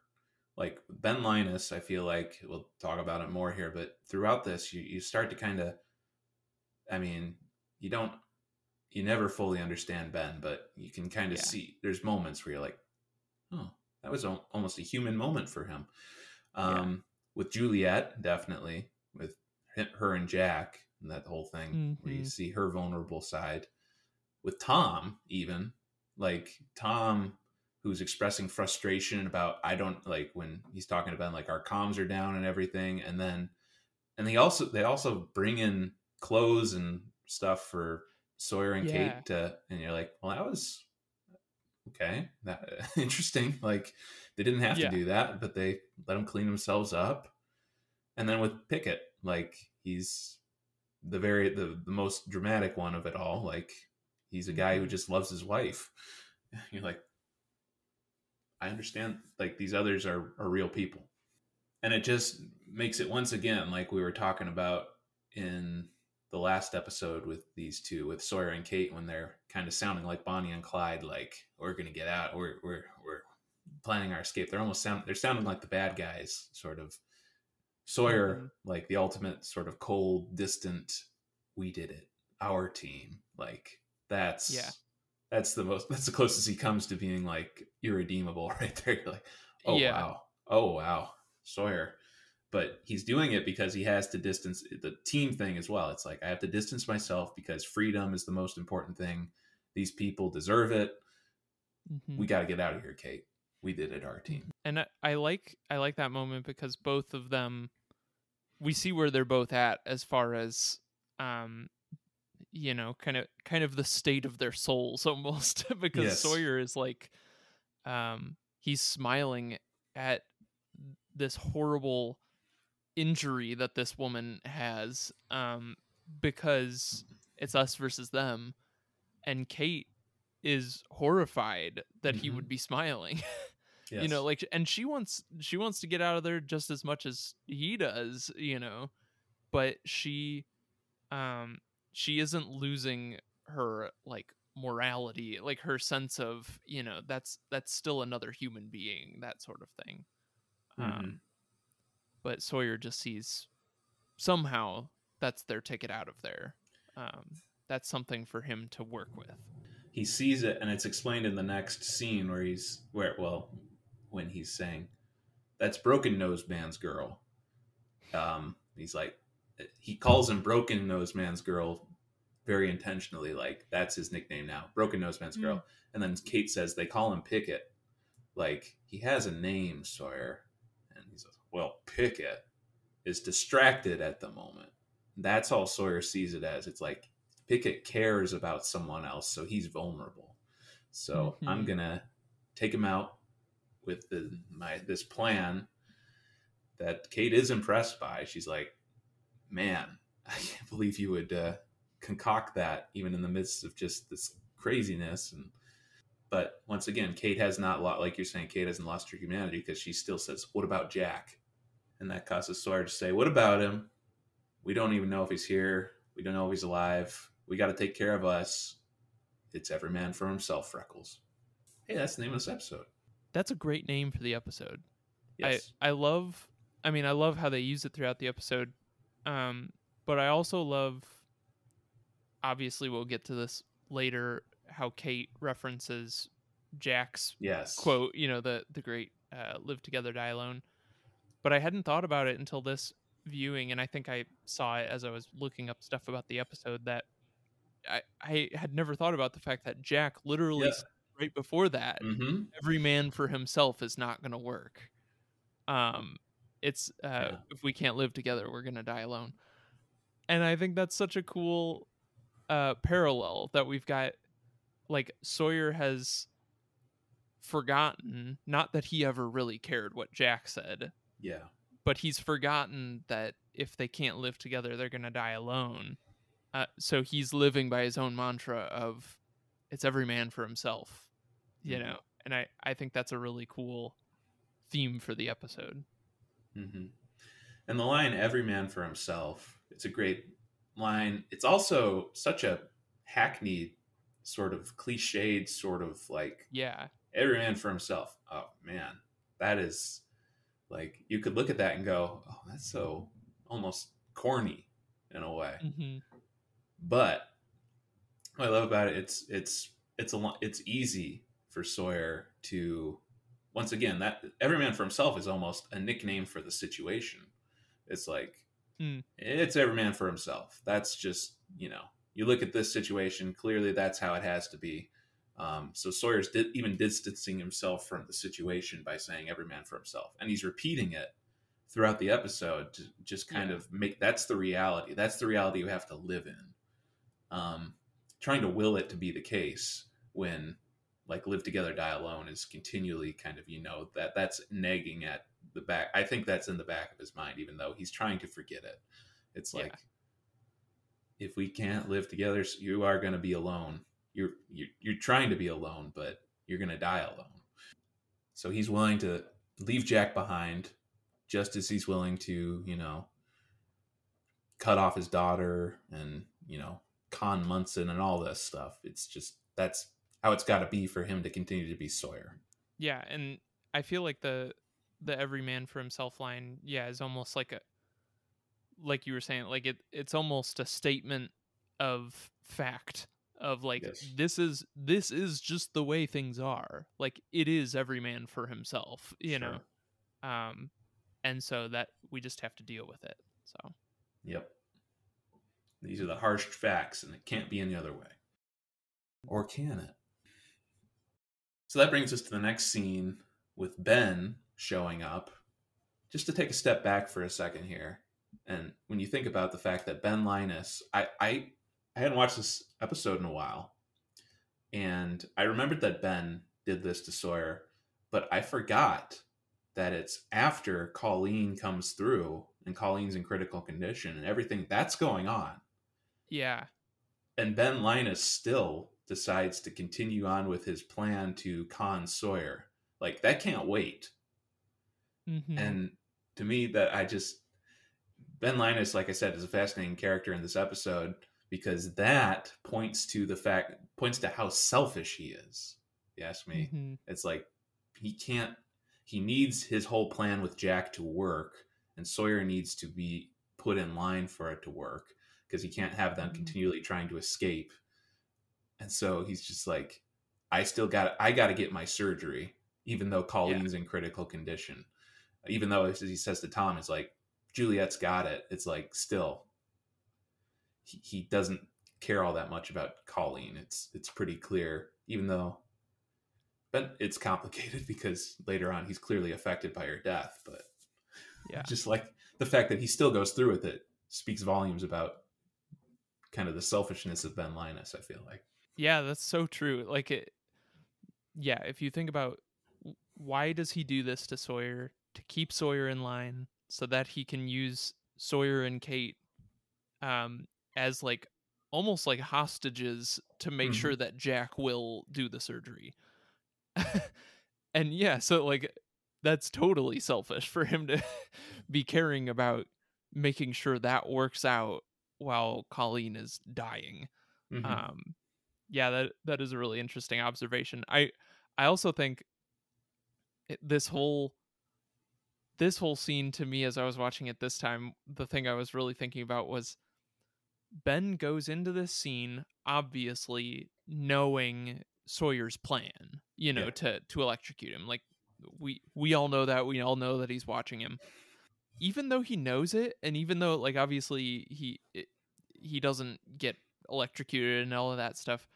like Ben Linus, I feel like we'll talk about it more here. But throughout this, you you start to kind of, I mean, you don't, you never fully understand Ben, but you can kind of Yeah. see. There's moments where you're like, oh, that was al- almost a human moment for him. Um, With Juliet, definitely with her and Jack and that whole thing, where you Mhm. see her vulnerable side with Tom, even like Tom, who's expressing frustration about I don't like when he's talking about like our comms are down and everything, and then and they also they also bring in clothes and stuff for Sawyer and Yeah. Kate to, and you're like, well, that was okay, that interesting. Like they didn't have Yeah. to do that, but they let them clean themselves up. And then with Pickett, like he's the very the, the most dramatic one of it all. Like he's a guy who just loves his wife. You're like, I understand. Like these others are are real people, and it just makes it once again like we were talking about in the last episode with these two, with Sawyer and Kate, when they're kind of sounding like Bonnie and Clyde. Like we're gonna get out. We're we're we're planning our escape. They're almost sound. They're sounding like the bad guys, sort of. Sawyer, Mhm. like the ultimate sort of cold, distant. We did it. Our team. Like that's Yeah. That's the most. That's the closest he comes to being like irredeemable, right there. You're like, oh Yeah. wow, oh wow, Sawyer. But he's doing it because he has to distance the team thing as well. It's like I have to distance myself because freedom is the most important thing. These people deserve it. Mhm. We got to get out of here, Kate. We did it, our team. and I, I like I like that moment because both of them we see where they're both at as far as um you know kind of kind of the state of their souls almost because Yes. Sawyer is like um he's smiling at this horrible injury that this woman has um because it's us versus them and Kate is horrified that he Mhm. would be smiling Yes. you know like and she wants she wants to get out of there just as much as he does you know but she um she isn't losing her like morality like her sense of you know that's that's still another human being that sort of thing. Mhm. um but sawyer just sees somehow that's their ticket out of there. Um that's something for him to work with. He sees it and it's explained in the next scene where he's where well when he's saying that's broken nose man's girl. Um he's like he calls him broken nose man's girl very intentionally like that's his nickname now broken nose man's girl and then kate says they call him pickett like he has a name sawyer and he says well pickett is distracted at the moment that's all sawyer sees it as it's like Pickett cares about someone else, so he's vulnerable. So I'm Mhm. gonna take him out with the my this plan that Kate is impressed by. She's like, "Man, I can't believe you would uh, concoct that, even in the midst of just this craziness." And but once again, Kate has not lost, like you're saying, Kate hasn't lost her humanity because she still says, "What about Jack?" And that causes Sawyer to say, "What about him? We don't even know if he's here. We don't know if he's alive. We got to take care of us. It's every man for himself, Freckles. Hey, that's the name of this episode. that's a great name for the episode Yes. I I love I mean I love how they use it throughout the episode. Um but I also love obviously we'll get to this later how Kate references Jack's yes. quote, you know, the the great uh, live together die alone. But I hadn't thought about it until this viewing and I think I saw it as I was looking up stuff about the episode that I I had never thought about the fact that Jack literally Yeah. right before that, Mm-hmm. every man for himself is not going to work. Um, it's uh, Yeah. if we can't live together, we're going to die alone. And I think that's such a cool uh, parallel that we've got. Like Sawyer has forgotten, not that he ever really cared what Jack said, Yeah. but he's forgotten that if they can't live together, they're going to die alone. Uh, so he's living by his own mantra of it's every man for himself, you Mhm. know? And I, I think that's a really cool theme for the episode. Hmm And the line "Every man for himself" it's a great line. It's also such a hackneyed, sort of cliched, sort of like Yeah. every man for himself. Oh man, that is like you could look at that and go, "Oh, that's so almost corny in a way." hmm But what I love about it, it's it's it's a lo- it's easy for Sawyer to once again that every man for himself is almost a nickname for the situation. It's like Mm. it's every man for himself. That's just you know you look at this situation clearly that's how it has to be. Um, so Sawyer's di- even distancing himself from the situation by saying every man for himself, and he's repeating it throughout the episode to just kind Yeah. of make that's the reality. That's the reality you have to live in um, trying to will it to be the case when like live together die alone is continually kind of you know that that's nagging at the back i think that's in the back of his mind even though he's trying to forget it. It's Yeah. like if we can't live together you are going to be alone. You're, you're you're trying to be alone but you're going to die alone. So he's willing to leave jack behind just as he's willing to you know cut off his daughter and you know con munson and all this stuff. It's just that's how it's got to be for him to continue to be sawyer. Yeah. And I feel like the, the every man for himself line, yeah, is almost like a, like you were saying, like it, it's almost a statement of fact of like Yes. this is this is just the way things are. Like it is every man for himself you know? Um and so that we just have to deal with it so. Yep. These are the harsh facts and it can't be any other way. Or can it so that brings us to the next scene with ben showing up. Just to take a step back for a second here and when you think about the fact that ben linus i i, I hadn't watched this episode in a while and i remembered that ben did this to sawyer but i forgot that it's after colleen comes through and colleen's in critical condition and everything that's going on. Yeah. And ben linus still decides to continue on with his plan to con sawyer like that can't wait Mhm. and to me that i just ben linus like i said is a fascinating character in this episode because that points to the fact points to how selfish he is if you ask me Mhm. it's like he can't he needs his whole plan with jack to work and sawyer needs to be put in line for it to work because he can't have them Mhm. continually trying to escape and so he's just like i still got i got to get my surgery even though colleen's in critical condition. Even though as he says to tom it's like juliet's got it. It's like still he, he doesn't care all that much about colleen. It's it's pretty clear even though but it's complicated because later on he's clearly affected by her death but Yeah. just like the fact that he still goes through with it speaks volumes about kind of the selfishness of ben linus i feel like Yeah, that's so true. Like it Yeah, if you think about why does he do this to Sawyer to keep Sawyer in line so that he can use Sawyer and Kate um as like almost like hostages to make Mhm. sure that Jack will do the surgery. and yeah, so like that's totally selfish for him to be caring about making sure that works out while Colleen is dying Mhm. um yeah that that is a really interesting observation. I i also think this whole this whole scene to me as i was watching it this time the thing i was really thinking about was ben goes into this scene obviously knowing sawyer's plan you know Yeah. to to electrocute him. Like we we all know that we all know that he's watching him. Even though he knows it and even though like obviously he it, he doesn't get electrocuted and all of that stuff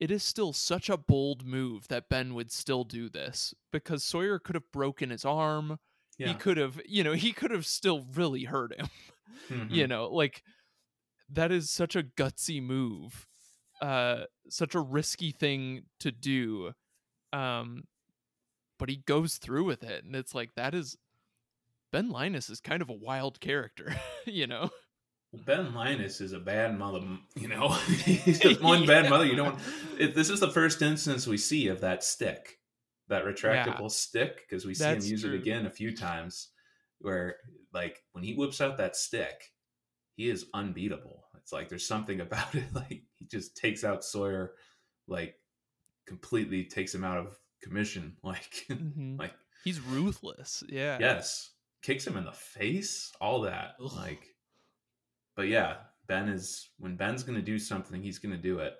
it is still such a bold move that Ben would still do this because Sawyer could have broken his arm. Yeah. He could have, you know, he could have still really hurt him. Mhm. You know, like that is such a gutsy move. Uh such a risky thing to do. Um but he goes through with it and it's like that is Ben Linus is kind of a wild character, you know. Ben Linus is a bad mother. You know, he's just one bad mother. You don't. It, this is the first instance we see of that stick, that retractable stick, because we see That's him use true. it again a few times. Where, like, when he whips out that stick, he is unbeatable. It's like there's something about it. Like he just takes out Sawyer, like completely takes him out of commission. Like, Mhm. like He's ruthless. Yeah. yes, kicks him in the face, all that. Ugh. Like, but yeah, Ben is when Ben's gonna do something, he's gonna do it.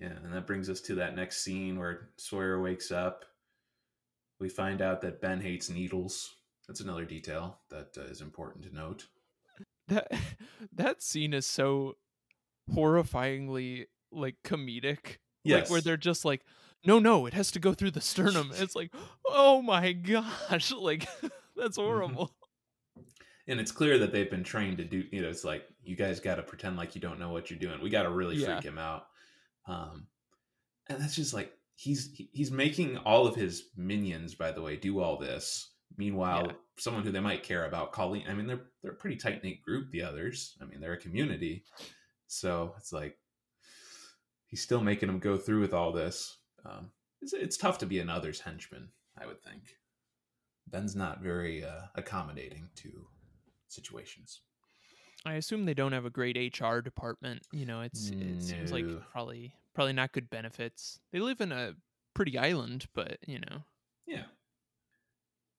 Yeah, and that brings us to that next scene where Sawyer wakes up. We find out that Ben hates needles. That's another detail that uh, is important to note. that that scene is so horrifyingly like comedic like where they're just like no no it has to go through the sternum it's like oh my gosh like that's horrible And it's clear that they've been trained to do. You know, it's like you guys got to pretend like you don't know what you're doing. We got to really Yeah. freak him out. Um, and that's just like he's he's making all of his minions, by the way, do all this. Meanwhile, Yeah. someone who they might care about, Colleen. I mean, they're they're a pretty tight knit group. The others, I mean, they're a community. So it's like he's still making them go through with all this. Um, it's it's tough to be another's henchman. I would think. Ben's not very uh, accommodating to situations. i assume they don't have a great hr department you know it's it seems like probably probably not good benefits they live in a pretty island but you know Yeah.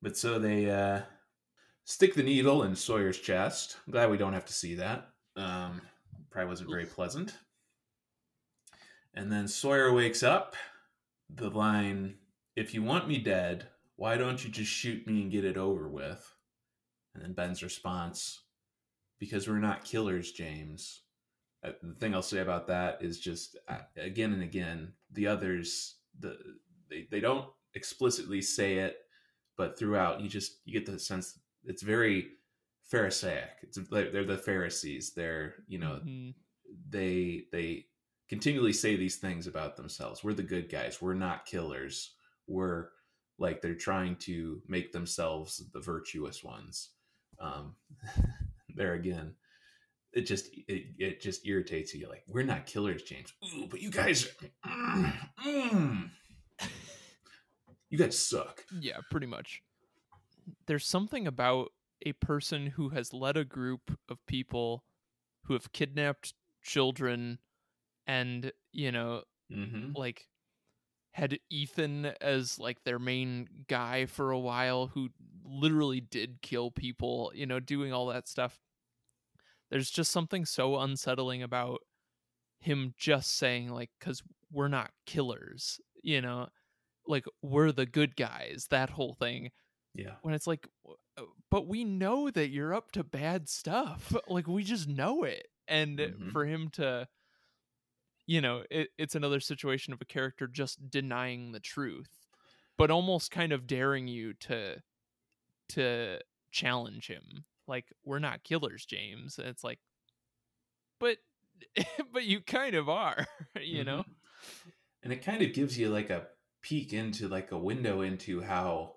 But so they uh, stick the needle in Sawyer's chest. I'm glad we don't have to see that. Um, probably wasn't very pleasant. And then Sawyer wakes up. The line, if you want me dead, why don't you just shoot me and get it over with? And then Ben's response, because we're not killers, James. Uh, the thing I'll say about that is just uh, again and again, the others, the they, they don't explicitly say it, but throughout you just you get the sense it's very Pharisaic. It's they're they're the Pharisees. They're you know Mhm. they they continually say these things about themselves. We're the good guys. We're not killers. We're like they're trying to make themselves the virtuous ones. Um, there again, it just it, it just irritates you. Like we're not killers, James. Ooh, but you guys, mm, mm. you guys suck. Yeah, pretty much. There's something about a person who has led a group of people who have kidnapped children and, you know, Mm-hmm. like had Ethan as like their main guy for a while who literally did kill people, you know, doing all that stuff. There's just something so unsettling about him just saying like cuz we're not killers, you know, like we're the good guys, that whole thing Yeah. when it's like uh, but we know that you're up to bad stuff like we just know it and Mhm. for him to you know it, it's another situation of a character just denying the truth but almost kind of daring you to to challenge him like we're not killers james and it's like but but you kind of are you know Mhm. and it kind of gives you like a peek into like a window into how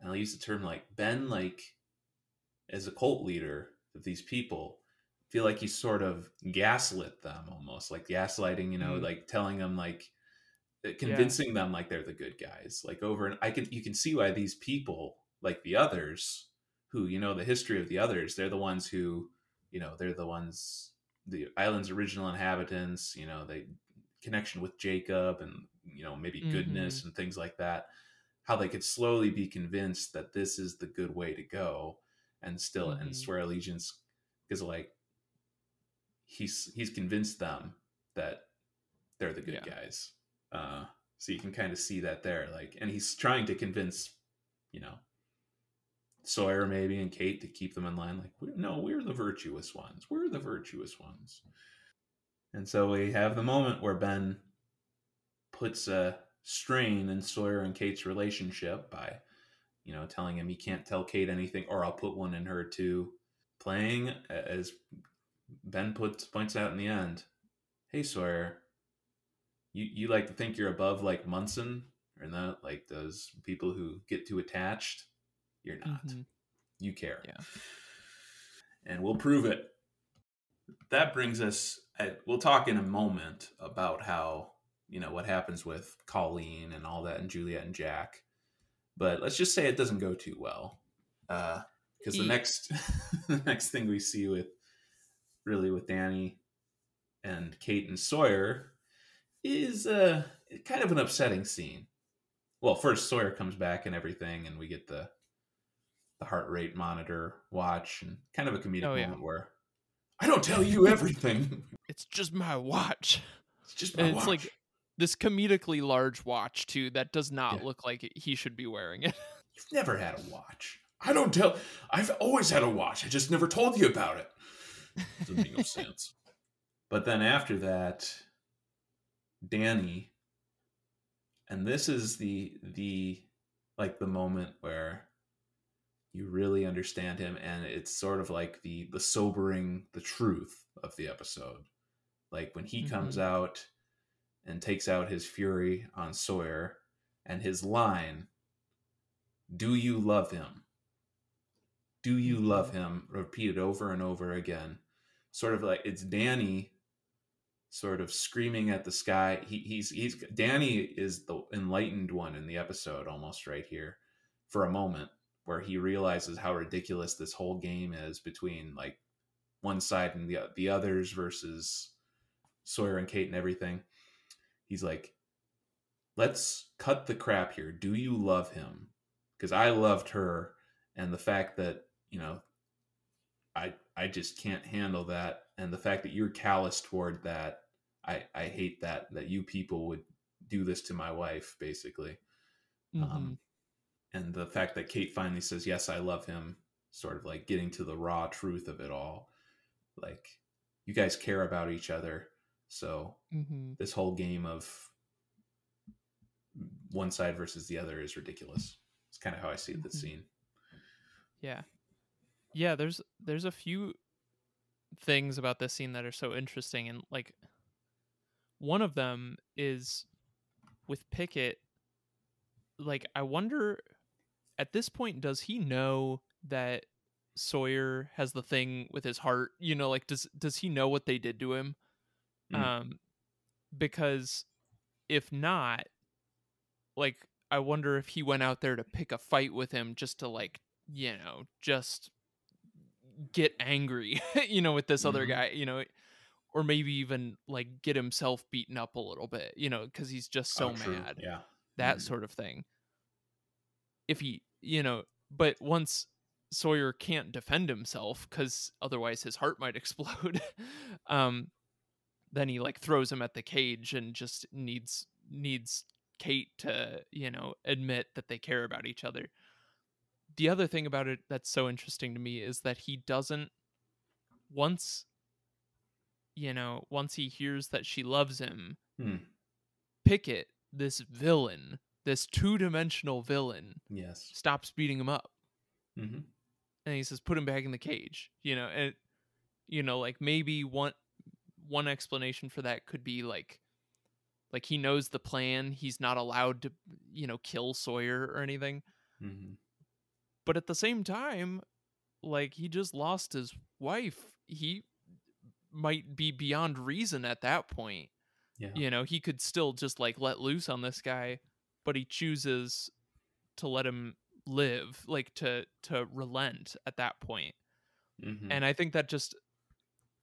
and i'll use the term like ben like as a cult leader of these people feel like he sort of gaslit them almost like gaslighting you know Mm. like telling them like uh, convincing them like they're the good guys like over and i can you can see why these people like the others who you know the history of the others they're the ones who you know they're the ones the island's original inhabitants you know they connection with jacob and you know maybe goodness and things like that how they could slowly be convinced that this is the good way to go and still and Mhm. swear allegiance because like he's he's convinced them that they're the good Yeah. guys uh so you can kind of see that there like and he's trying to convince you know sawyer maybe and kate to keep them in line like "We- no we're the virtuous ones we're the virtuous ones and so we have the moment where ben puts a strain in Sawyer and Kate's relationship by, you know, telling him he can't tell Kate anything, or I'll put one in her too. Playing as Ben puts points out in the end. Hey Sawyer, you you like to think you're above like Munson or not like those people who get too attached? You're not. Mm-hmm. You care. Yeah. And we'll prove it. That brings us we'll talk in a moment about how you know what happens with Colleen and all that, and Juliet and Jack. But let's just say it doesn't go too well, because uh, the next the next thing we see with really with Danny and Kate and Sawyer is uh, kind of an upsetting scene. Well, first Sawyer comes back and everything, and we get the the heart rate monitor watch and kind of a comedic oh, moment where I don't tell you everything. It's just my watch. It's just my and watch. It's like this comedically large watch too that does not yeah. look like he should be wearing it. You've never had a watch. I don't tell. I've always had a watch. I just never told you about it. Doesn't make no sense. But then after that, Danny, and this is the the like the moment where you really understand him and it's sort of like the the sobering the truth of the episode. Like when he mm-hmm. comes out and takes out his fury on sawyer and his line do you love him? Do you love mm-hmm. him? repeated over and over again. Sort of like it's danny sort of screaming at the sky. He, he's he's danny is the enlightened one in the episode almost right here for a moment where he realizes how ridiculous this whole game is between like one side and the the others versus Sawyer and Kate and everything. He's like, let's cut the crap here. Do you love him? Because I loved her, and the fact that you know, I I just can't handle that, and the fact that you're callous toward that, I I hate that that you people would do this to my wife, basically. Um, mm-hmm. Um, and the fact that Kate finally says, "Yes, I love him," sort of like getting to the raw truth of it all. Like you guys care about each other, so mm-hmm. this whole game of one side versus the other is ridiculous. It's kind of how I see mm-hmm. the scene. Yeah, yeah. There's there's a few things about this scene that are so interesting, and like one of them is with Pickett. Like I wonder at this point does he know that Sawyer has the thing with his heart? You know, like does does he know what they did to him? Mm. Um because if not like I wonder if he went out there to pick a fight with him just to like, you know, just get angry, you know, with this mm-hmm. other guy, you know, or maybe even like get himself beaten up a little bit, you know, cuz he's just so oh, mad. Yeah. That mm-hmm. sort of thing. If he you know, but once Sawyer can't defend himself because otherwise his heart might explode, um, then he like throws him at the cage and just needs needs Kate to you know admit that they care about each other. The other thing about it that's so interesting to me is that he doesn't once you know once he hears that she loves him, hmm. Pickett, this villain this two-dimensional villain yes. stops beating him up. Mm-hmm. and he says put him back in the cage you know and you know like maybe one one explanation for that could be like like he knows the plan. He's not allowed to you know kill sawyer or anything. Mm-hmm. but at the same time like he just lost his wife. He might be beyond reason at that point. Yeah. you know he could still just like let loose on this guy but he chooses to let him live like to to relent at that point mm-hmm. and i think that just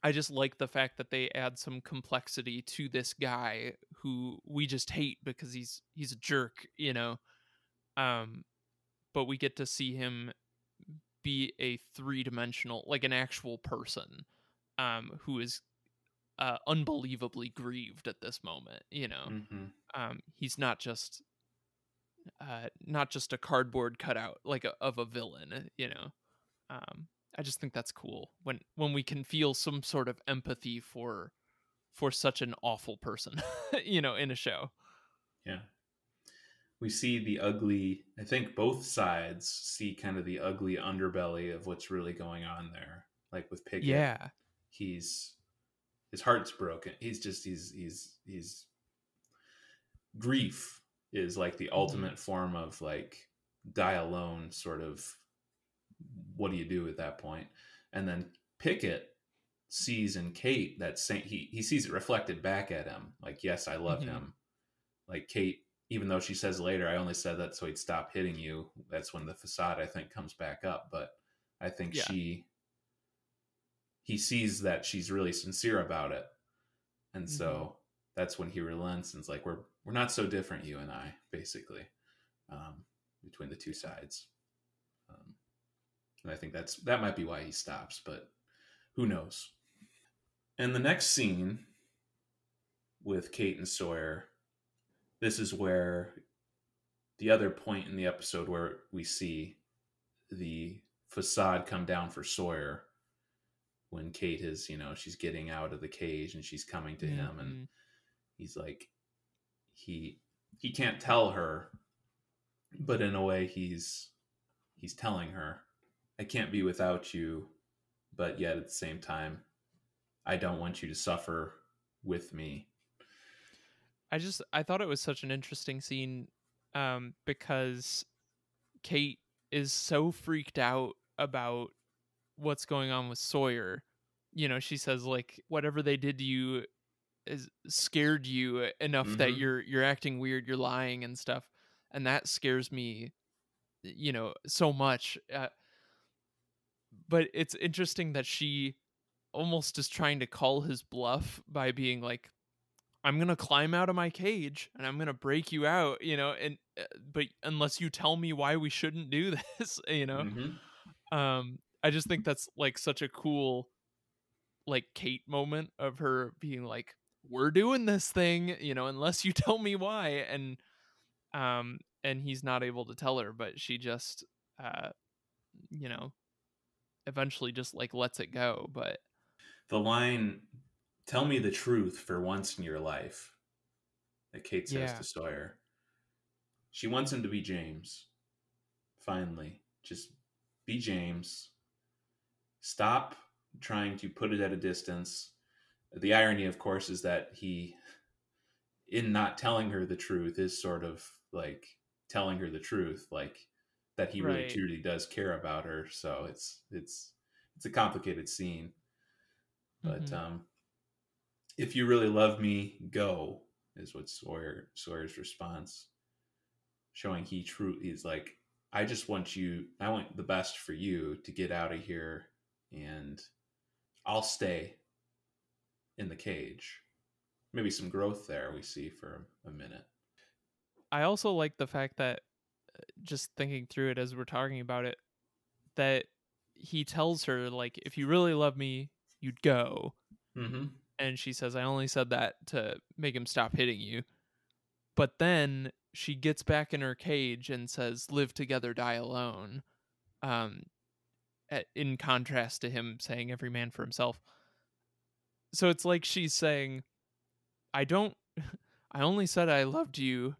i just like the fact that they add some complexity to this guy who we just hate because he's he's a jerk you know um but we get to see him be a three-dimensional like an actual person um who is uh unbelievably grieved at this moment you know mm-hmm. um he's not just uh, not just a cardboard cutout like a, of a villain you know um, i just think that's cool when when we can feel some sort of empathy for for such an awful person you know in a show Yeah. We see the ugly, I think both sides see kind of the ugly underbelly of what's really going on there. Like with Piggy. Yeah. He's his heart's broken. He's just he's he's he's grief is like the ultimate form of like die alone sort of what do you do at that point? And then Pickett sees in Kate that same he he sees it reflected back at him. Like, yes, I love Mhm. him. Like Kate, even though she says later, I only said that so he'd stop hitting you. That's when the facade I think comes back up. But I think Yeah. she he sees that she's really sincere about it. And so that's when he relents and's like, We're we're not so different, you and I, basically. Um, between the two sides. Um, and I think that's that might be why he stops, but who knows? And the next scene with Kate and Sawyer, this is where the other point in the episode where we see the facade come down for Sawyer when Kate is, you know, she's getting out of the cage and she's coming to him and Mhm. He's like he he can't tell her but in a way he's he's telling her i can't be without you but yet at the same time i don't want you to suffer with me I just I thought it was such an interesting scene um because Kate is so freaked out about what's going on with Sawyer. You know, she says like whatever they did to you is scared you enough that Mhm. you're you're acting weird, you're lying and stuff. And that scares me you know so much. Uh, but it's interesting that she almost is trying to call his bluff by being like I'm going to climb out of my cage and I'm going to break you out, you know, and uh, but unless you tell me why we shouldn't do this, you know. Mhm. Um I just think that's like such a cool like Kate moment of her being like we're doing this thing, you know, unless you tell me why and um and he's not able to tell her, but she just uh you know eventually just like lets it go, but the line tell me the truth for once in your life that kate says Yeah. to sawyer. She wants him to be james. Finally just be james. Stop trying to put it at a distance the irony of course is that he in not telling her the truth is sort of like telling her the truth like that he really Right. truly does care about her so it's it's it's a complicated scene but Mhm. um if you really love me go is what sawyer sawyer's response showing he truly is like i just want you i want the best for you to get out of here and i'll stay in the cage maybe some growth there we see for a minute I also like the fact that uh, just thinking through it as we're talking about it, that he tells her like, if you really love me, you'd go, mm-hmm. and she says, I only said that to make him stop hitting you. But then she gets back in her cage and says, "Live together, die alone." Um, in contrast to him saying, "Every man for himself." So it's like she's saying, "I don't. I only said I loved you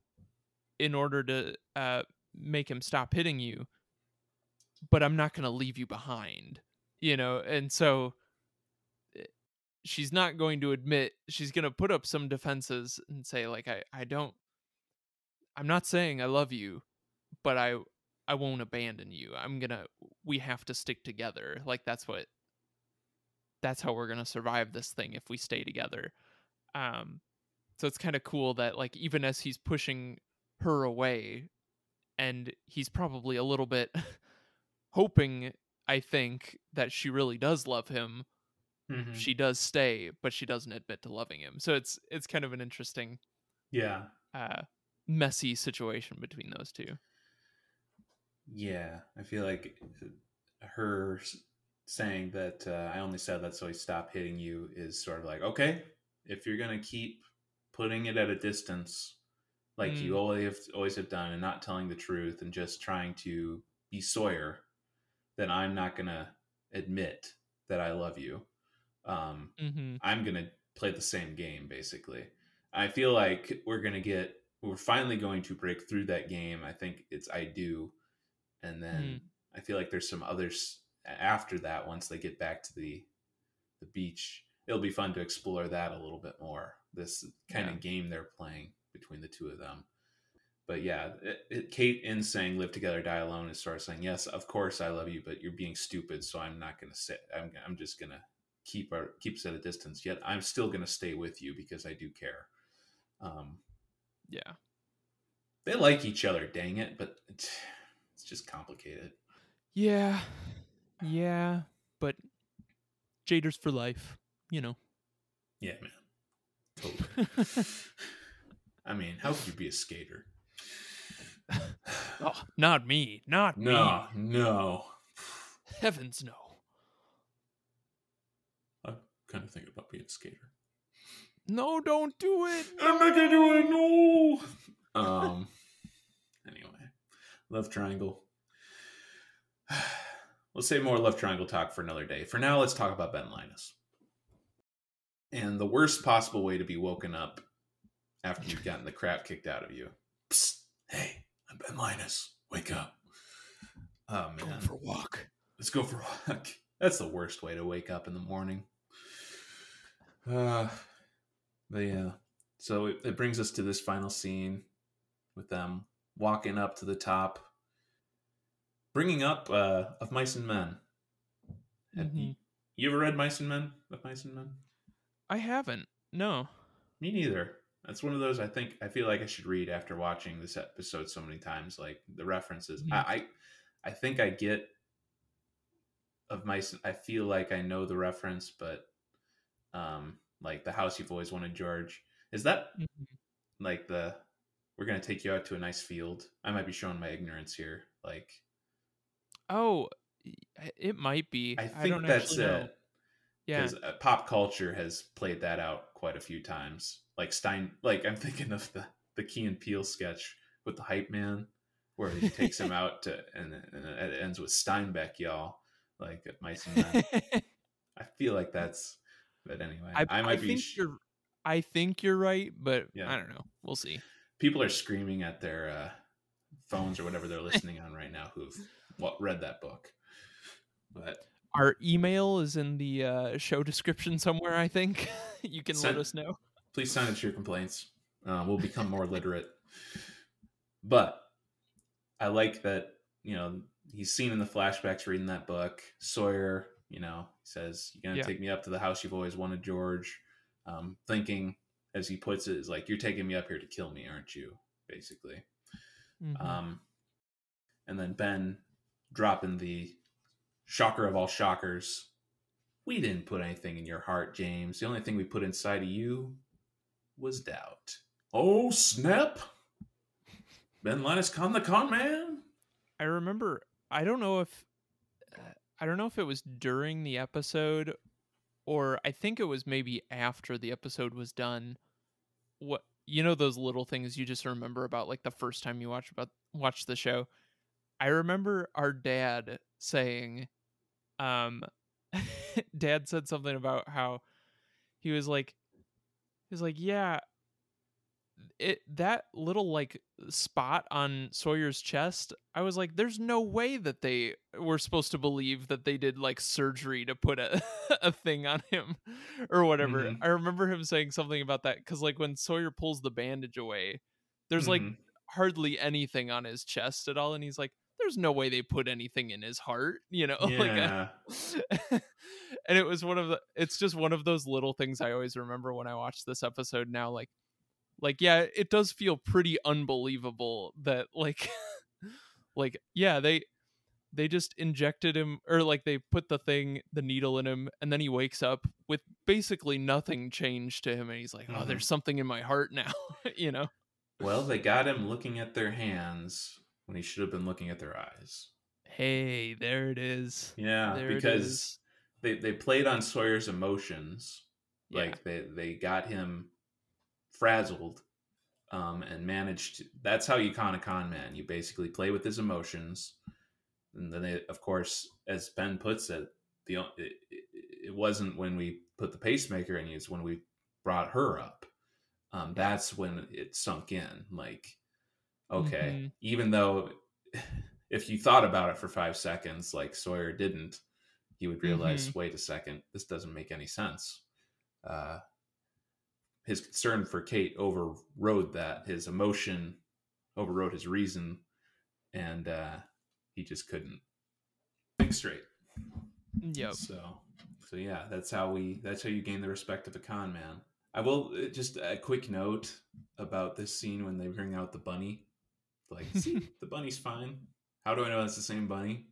in order to uh, make him stop hitting you, but I'm not going to leave you behind." You know, and so eh, she's not going to admit she's going to put up some defenses and say like I I don't I'm not saying I love you, but I I won't abandon you. I'm going to we have to stick together. Like that's what that's how we're going to survive this thing if we stay together. Um so it's kind of cool that like even as he's pushing her away and he's probably a little bit hoping I think that she really does love him Mm-hmm. she does stay, but she doesn't admit to loving him. So it's it's kind of an interesting, yeah uh, messy situation between those two. Yeah, I feel like uh, her saying that uh, I only said that so he stopped hitting you is sort of like, okay, if you're gonna keep putting it at a distance, like Mm. you always have, always have done, and not telling the truth and just trying to be Sawyer, then I'm not gonna admit that I love you. Um, Mm-hmm. I'm gonna play the same game basically. I feel like we're gonna get we're finally going to break through that game. I think it's I do, and then Mm. I feel like there's some others after that. Once they get back to the the beach, it'll be fun to explore that a little bit more. This kind Yeah. of game they're playing between the two of them. But yeah, it, it, Kate in saying "live together, die alone" is sort of saying, "Yes, of course I love you, but you're being stupid, so I'm not going to say. I'm I'm just going to keep our keep us at a distance. Yet I'm still going to stay with you because I do care." Um, Yeah. they like each other, dang it, but it's just complicated. Yeah. Yeah. But Jaters for life, you know. Yeah, man. Totally. I mean, how could you be a skater? oh, not me. Not me. No, no. Heavens no. I kind of think about being a skater. No, don't do it. I'm not gonna do it. No. Um. Anyway, love triangle. Let's say more left triangle talk for another day. For now, let's talk about Ben Linus. And the worst possible way to be woken up after you've gotten the crap kicked out of you. Psst, hey, I'm Ben Linus. Wake up. Oh man, Going for a walk. let's go for a walk. That's the worst way to wake up in the morning. Uh, but yeah, so it, it brings us to this final scene with them walking up to the top, bringing up uh, of Mice and Men. Have you, Mhm. you ever read Mice and Men? Of Mice and Men? I haven't. No. Me neither. That's one of those I think I feel like I should read after watching this episode so many times. Like the references, Mhm. I, I, I think I get of mice. I feel like I know the reference, but um, like the house you've always wanted, George. Is that Mhm. like the we're gonna take you out to a nice field? I might be showing my ignorance here. Like Oh, it might be. I think don't that's it. Yeah. because uh, pop culture has played that out quite a few times. Like Stein, like I'm thinking of the the Key and Peele sketch with the hype man, where he takes him out to, and, and it ends with Steinbeck, y'all. Like at Mice and. I feel like that's. But anyway, I, I, might be. think sh- you're. I think you're right, but Yeah. I don't know. We'll see. people are screaming at their uh, phones or whatever they're listening on right now who've what read that book. But Our email is in the uh, show description somewhere. I think you can Send- let us know. please send us your complaints. Uh, we'll become more literate. But I like that, you know, he's seen in the flashbacks reading that book. Sawyer, you know, says, You're going to Yeah. take me up to the house you've always wanted, George. Um, thinking, as he puts it, is like, You're taking me up here to kill me, aren't you? Basically. Mhm. Um, and then Ben dropping the shocker of all shockers. We didn't put anything in your heart, James. The only thing we put inside of you was doubt. Oh, snap! Ben Linus con the con man? I remember. I don't know if. I don't know if it was during the episode, or I think it was maybe after the episode was done. What you know those little things you just remember about like the first time you watch about watch the show. I remember our dad saying, um, dad said something about how he was like, he was like, yeah, it that little like spot on Sawyer's chest, I was like, there's no way that they were supposed to believe that they did like surgery to put a a thing on him or whatever. Mhm. I remember him saying something about that because like when Sawyer pulls the bandage away, there's like Mhm. hardly anything on his chest at all, and he's like, "There's no way they put anything in his heart," you know? like, yeah. and it was one of the. It's just one of those little things I always remember when I watch this episode. Now, like, like yeah, it does feel pretty unbelievable that like, like yeah, they they just injected him or like they put the thing the needle in him and then he wakes up with basically nothing changed to him and he's like oh Mhm. there's something in my heart now you know well, they got him looking at their hands when he should have been looking at their eyes. hey there it is Yeah, There because is. they, they played on Sawyer's emotions Yeah. like they they got him frazzled um and managed to, that's how you con a con man you basically play with his emotions and then they, of course as ben puts it the it, it wasn't when we put the pacemaker in you, it's when we brought her up um, that's when it sunk in. Like, okay, Mhm. even though if you thought about it for five seconds, like Sawyer didn't, you would realize, wait a second, this doesn't make any sense. Uh, his concern for Kate overrode that. His emotion overrode his reason, and uh, he just couldn't think straight. Yep. So, so yeah, that's how we. That's how you gain the respect of a con man. I will uh, just a quick note about this scene when they bring out the bunny. Like, see, the bunny's fine. How do I know it's the same bunny?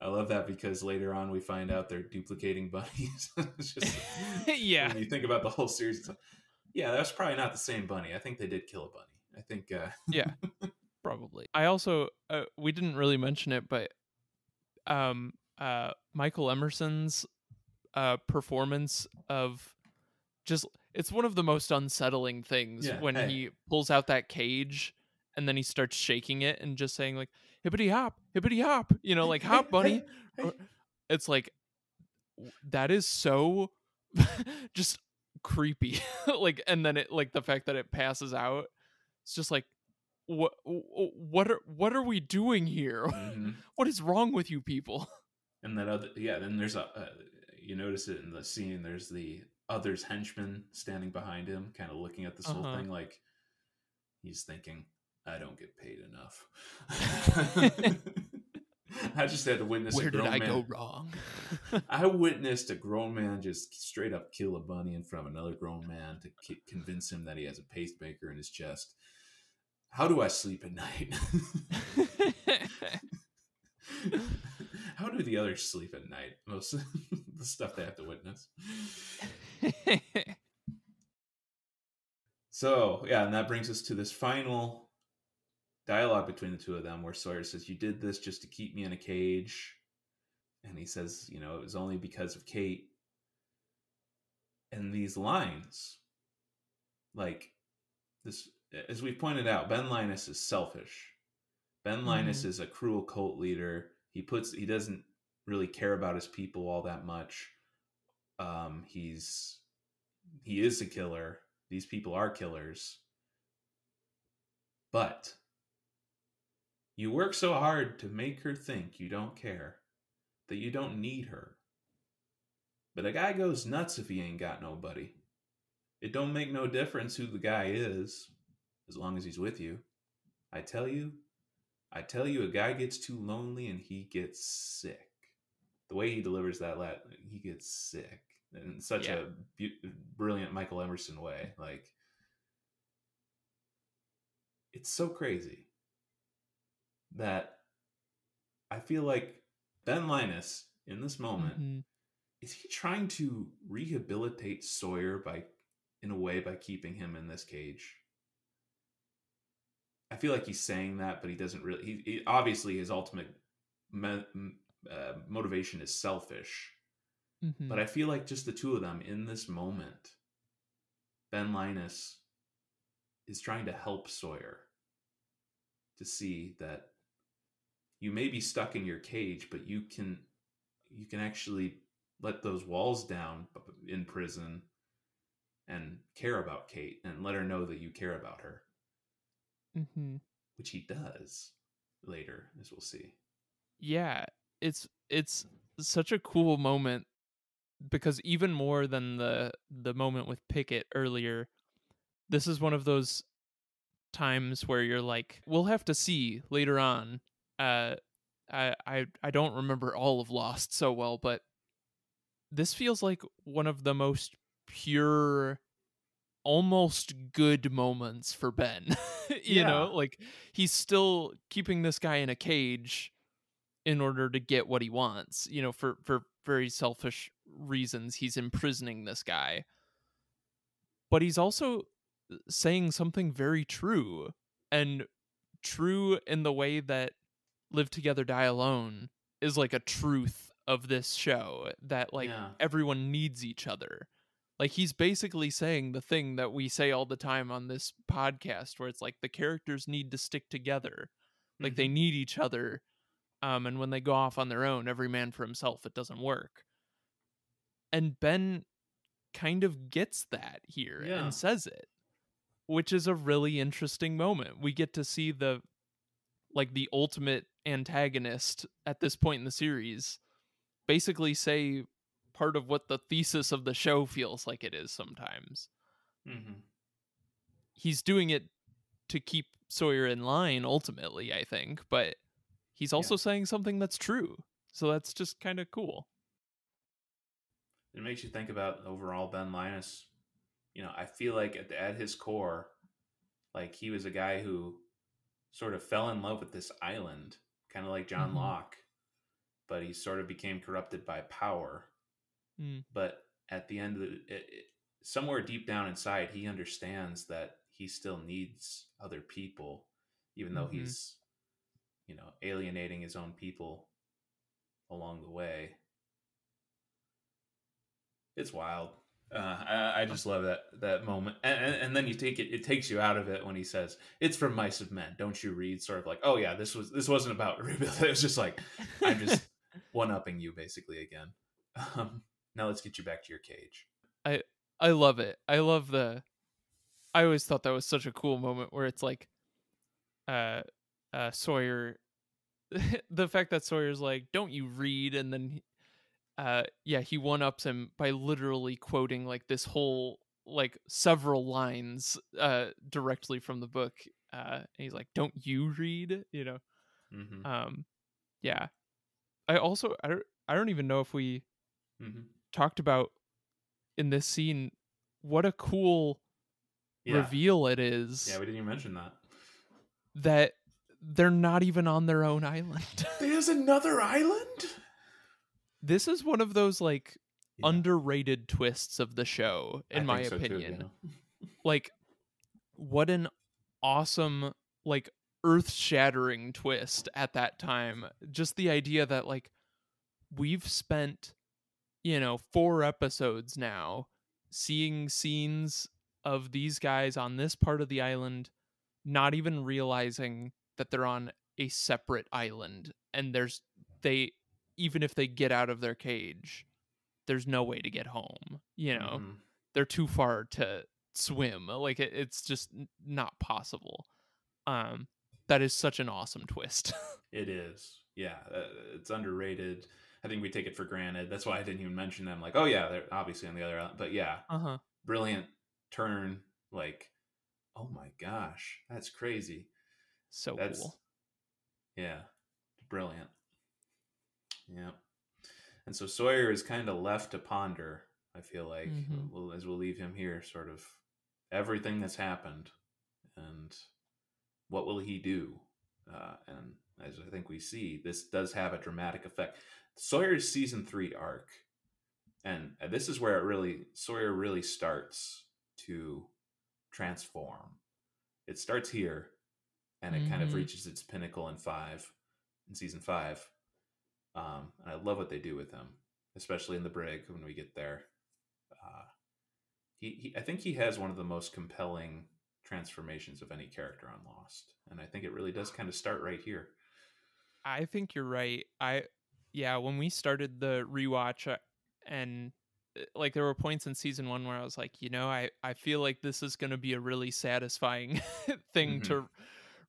I love that because later on we find out they're duplicating bunnies. just yeah. when you think about the whole series, like, yeah, that's probably not the same bunny. I think they did kill a bunny. I think, uh, Yeah. Probably. I also uh, we didn't really mention it, but um uh Michael Emerson's uh performance of just it's one of the most unsettling things Yeah, when hey. he pulls out that cage and then he starts shaking it and just saying like hippity hop, hippity hop, you know, like hop bunny. It's like that is so just creepy. like and then it like the fact that it passes out. It's just like what what are what are we doing here? Mhm. what is wrong with you people? And that other, yeah. Then there's a, uh, you notice it in the scene. There's the other's henchman standing behind him, kind of looking at this whole Uh-huh. thing, like he's thinking, "I don't get paid enough." I just had to witness. Where a did I man, go wrong? I witnessed a grown man just straight up kill a bunny in front of another grown man to ki- convince him that he has a pacemaker in his chest. How do I sleep at night? How do the others sleep at night? Most of the stuff they have to witness. So, yeah, and that brings us to this final dialogue between the two of them where Sawyer says, You did this just to keep me in a cage. And he says, You know, it was only because of Kate. And these lines, like this, as we pointed out, Ben Linus is selfish. Ben Linus Mhm. is a cruel cult leader. He puts, he doesn't really care about his people all that much. Um, he's, he is a killer. These people are killers. But you work so hard to make her think you don't care, that you don't need her. But a guy goes nuts if he ain't got nobody. It don't make no difference who the guy is, as long as he's with you. I tell you, I tell you, a guy gets too lonely and he gets sick. The way he delivers that, lat, he gets sick in such Yeah. a brilliant Michael Emerson way. Like, it's so crazy that I feel like Ben Linus in this moment Mhm. is he trying to rehabilitate Sawyer by in a way by keeping him in this cage? I feel like he's saying that, but he doesn't really. He, he obviously his ultimate me, uh, motivation is selfish, Mhm. but I feel like just the two of them in this moment, Ben Linus is trying to help Sawyer to see that you may be stuck in your cage, but you can you can actually let those walls down in prison and care about Kate and let her know that you care about her, Mhm. which he does later, as we'll see. yeah it's it's such a cool moment because even more than the the moment with pickett earlier this is one of those times where you're like we'll have to see later on uh i i, I don't remember all of lost so well but this feels like one of the most pure almost good moments for ben you know? Like he's still keeping this guy in a cage in order to get what he wants you know for for very selfish reasons he's imprisoning this guy. But he's also saying something very true and true in the way that live together die alone is like a truth of this show that like Yeah. everyone needs each other like he's basically saying the thing that we say all the time on this podcast where it's like the characters need to stick together like they need each other um and when they go off on their own every man for himself it doesn't work and ben kind of gets that here Yeah. and says it which is a really interesting moment. We get to see the like the ultimate antagonist at this point in the series basically say part of what the thesis of the show feels like it is sometimes. Mm-hmm. He's doing it to keep Sawyer in line ultimately, I think, but he's also yeah. saying something that's true. So that's just kind of cool. It makes you think about overall Ben Linus. You know, I feel like at, at his core, like he was a guy who sort of fell in love with this island, kind of like John mm-hmm. Locke, but he sort of became corrupted by power. Mm. But at the end of the, it, it, somewhere deep down inside, he understands that he still needs other people, even though mm-hmm. he's, you know, alienating his own people along the way. It's wild. Uh, I, I, just love that that moment, and, and, then you take it. It takes you out of it when he says, "It's from Mice of Men." Don't you read? Sort of like, "Oh yeah, this was this wasn't about rebuild." It was just like, I'm just one upping you basically again. Um, now let's get you back to your cage. I I love it. I love the. I always thought that was such a cool moment where it's like, uh, uh Sawyer, the fact that Sawyer's like, "Don't you read?" and then uh yeah he one ups him by literally quoting like this whole like several lines uh directly from the book uh and he's like don't you read you know mm-hmm. um yeah i also i don't i don't even know if we mm-hmm. talked about in this scene what a cool yeah. reveal it is yeah we didn't even mention that that they're not even on their own island there's another island this is one of those like yeah. underrated twists of the show in I my so opinion too, yeah. like what an awesome like earth-shattering twist at that time just the idea that like we've spent you know 4 episodes now seeing scenes of these guys on this part of the island not even realizing that they're on a separate island and there's they even if they get out of their cage, there's no way to get home. You know, mm-hmm. they're too far to swim. Like it, it's just not possible. Um, that is such an awesome twist. it is. Yeah, uh, it's underrated. I think we take it for granted. That's why I didn't even mention them. Like, oh yeah, they're obviously on the other. But yeah, uh-huh. brilliant turn. Like, oh my gosh, that's crazy. So that's, cool. Yeah, brilliant. Yeah. And so Sawyer is kind of left to ponder, I feel like, mm-hmm. we'll, as we'll leave him here, sort of everything that's happened and what will he do? Uh, and as I think we see, this does have a dramatic effect. Sawyer's season three arc, and this is where it really, Sawyer really starts to transform. It starts here and it mm-hmm. kind of mm-hmm. reaches its pinnacle in five, in season five um, and I love what they do with him, especially in the brig when we get there. Uh, he, he, I think he has one of the most compelling transformations of any character on Lost, and I think it really does kind of start right here. I think you're right. I, yeah, when we started the rewatch, uh, and uh, like there were points in season one where I was like, you know, I I feel like this is going to be a really satisfying thing mm-hmm. to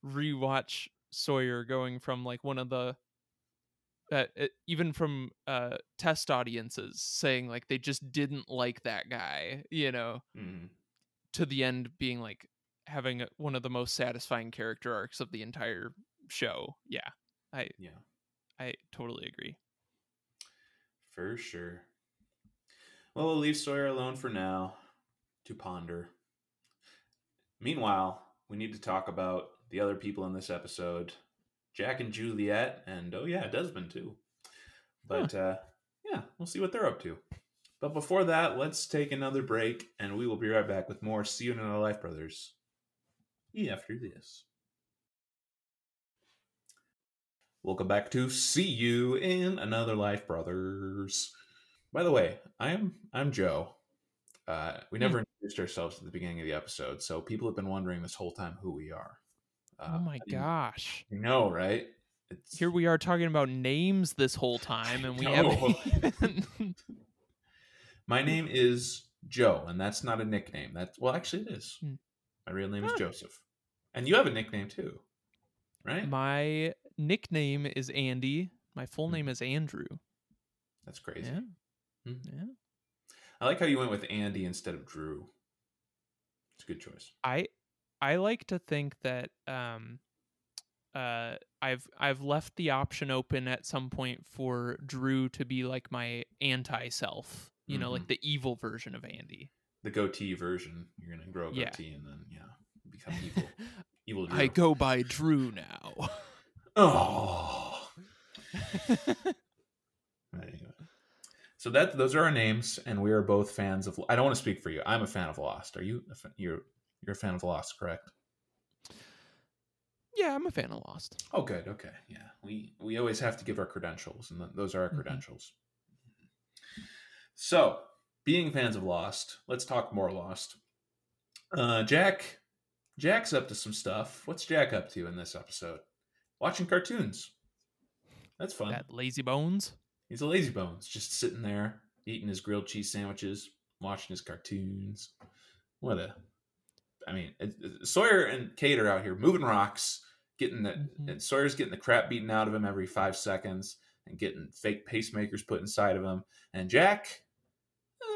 rewatch Sawyer going from like one of the uh, even from uh, test audiences saying like they just didn't like that guy, you know, mm-hmm. to the end being like having one of the most satisfying character arcs of the entire show. Yeah, I yeah, I totally agree. For sure. Well, we'll leave Sawyer alone for now to ponder. Meanwhile, we need to talk about the other people in this episode Jack and Juliet, and oh yeah, Desmond too. But huh. uh, yeah, we'll see what they're up to. But before that, let's take another break, and we will be right back with more See You in Another Life, brothers. After this. Welcome back to See You in Another Life, brothers. By the way, I'm I'm Joe. Uh, we never hmm. introduced ourselves at the beginning of the episode, so people have been wondering this whole time who we are. Uh, oh my gosh! No, right? It's... Here we are talking about names this whole time, and we haven't. Even... my name is Joe, and that's not a nickname. That's well, actually, it is. Hmm. My real name is Joseph. And you have a nickname too, right? My nickname is Andy. My full Hmm. name is Andrew. That's crazy. Yeah. Hmm. Yeah. I like how you went with Andy instead of Drew. It's a good choice. I I like to think that um uh I've I've left the option open at some point for Drew to be like my anti self. You know, Mm-hmm. like the evil version of Andy. The goatee version. You're gonna grow a Yeah. goatee and then yeah, become evil. evil Drew. I go by Drew now. Oh. Anyway. So that those are our names, and we are both fans of. I don't want to speak for you. I'm a fan of Lost. Are you? A fan, you're you're a fan of Lost, correct? yeah, I'm a fan of Lost. Oh, good. Okay, yeah. We we always have to give our credentials, and th- those are our Mhm. credentials. So, being fans of Lost, let's talk more Lost. Uh, Jack, Jack's up to some stuff. What's Jack up to in this episode? Watching cartoons. That's fun. That lazy bones. He's a lazy bones, just sitting there eating his grilled cheese sandwiches, watching his cartoons. What a, I mean, Sawyer and Kate are out here moving rocks, getting the Mhm. and Sawyer's getting the crap beaten out of him every five seconds, and getting fake pacemakers put inside of him. And Jack,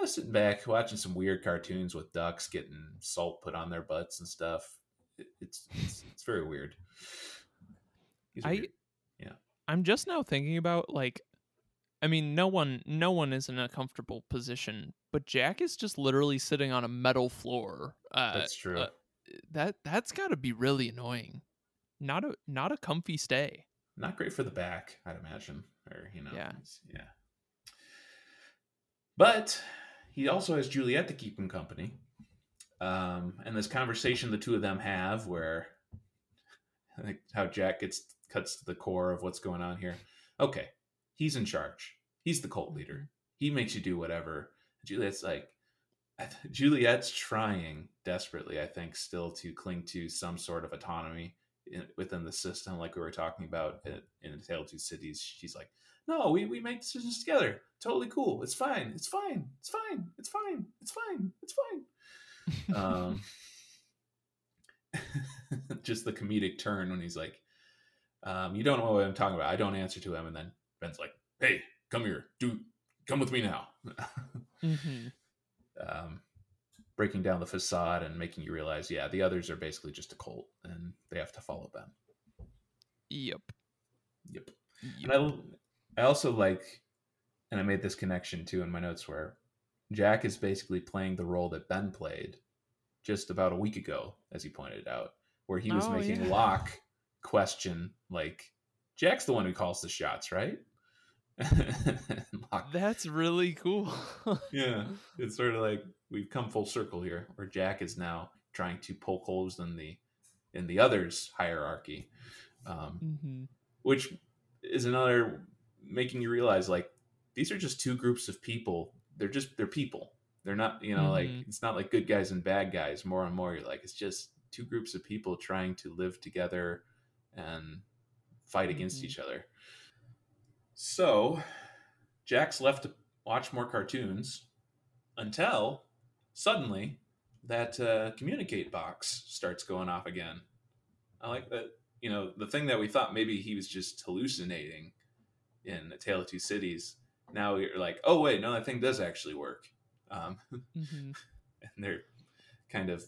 uh, sitting back watching some weird cartoons with ducks getting salt put on their butts and stuff. It, it's, it's it's very weird. He's I- weird. I'm just now thinking about like I mean no one no one is in a comfortable position, but Jack is just literally sitting on a metal floor. Uh That's true. uh, that that's got to be really annoying. Not a not a comfy stay. not great for the back, I'd imagine. Or you know, Yeah. yeah. But he also has Juliet to keep him company. Um, and this conversation the two of them have, where I think how Jack gets cuts to the core of what's going on here. Okay, he's in charge. He's the cult leader. He makes you do whatever. Juliet's like, Juliet's trying desperately, I think, still to cling to some sort of autonomy in, within the system, like we were talking about in, in Tale Two Cities. She's like, no, we, we make decisions together. Totally cool. It's fine. It's fine. It's fine. It's fine. It's fine. It's fine. Um, just the comedic turn when he's like, um, you don't know what I'm talking about. I don't answer to him. And then Ben's like, hey, come here. Do come with me now. Mhm. um, breaking down the facade and making you realize, yeah, the others are basically just a cult and they have to follow them. Yep. Yep. yep. And I, I also like, and I made this connection too in my notes where Jack is basically playing the role that Ben played just about a week ago, as he pointed out, where he was Oh, making yeah. Locke question, like, Jack's the one who calls the shots, right? That's really cool. yeah, it's sort of like we've come full circle here, where Jack is now trying to poke holes in the in the others' hierarchy. Um, hmm which is another making you realize like these are just two groups of people they're just they're people they're not you know like Mhm. it's not like good guys and bad guys more and more you're like it's just two groups of people trying to live together and fight against Mhm. each other so jack's left to watch more cartoons until suddenly that uh, communicate box starts going off again. I like that you know the thing that we thought maybe he was just hallucinating in a tale of two cities now you're like oh wait no that thing does actually work. Um, hmm and they're kind of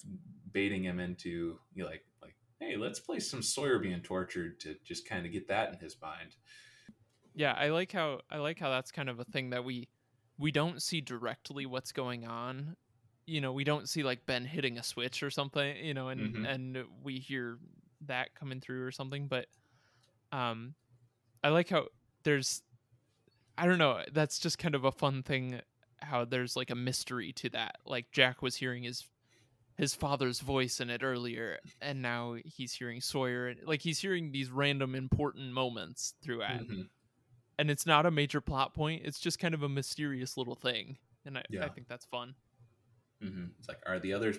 baiting him into you know, like like hey let's play some sawyer being tortured to just kind of get that in his mind Yeah, I like how I like how that's kind of a thing that we we don't see directly what's going on. You know, we don't see like Ben hitting a switch or something, you know, and Mhm. and we hear that coming through or something, but um I like how there's I don't know, that's just kind of a fun thing how there's like a mystery to that. Like Jack was hearing his his father's voice in it earlier and now he's hearing Sawyer like he's hearing these random important moments throughout Mhm. And it's not a major plot point. It's just kind of a mysterious little thing, and I, I think that's fun. Mhm. it's like are the others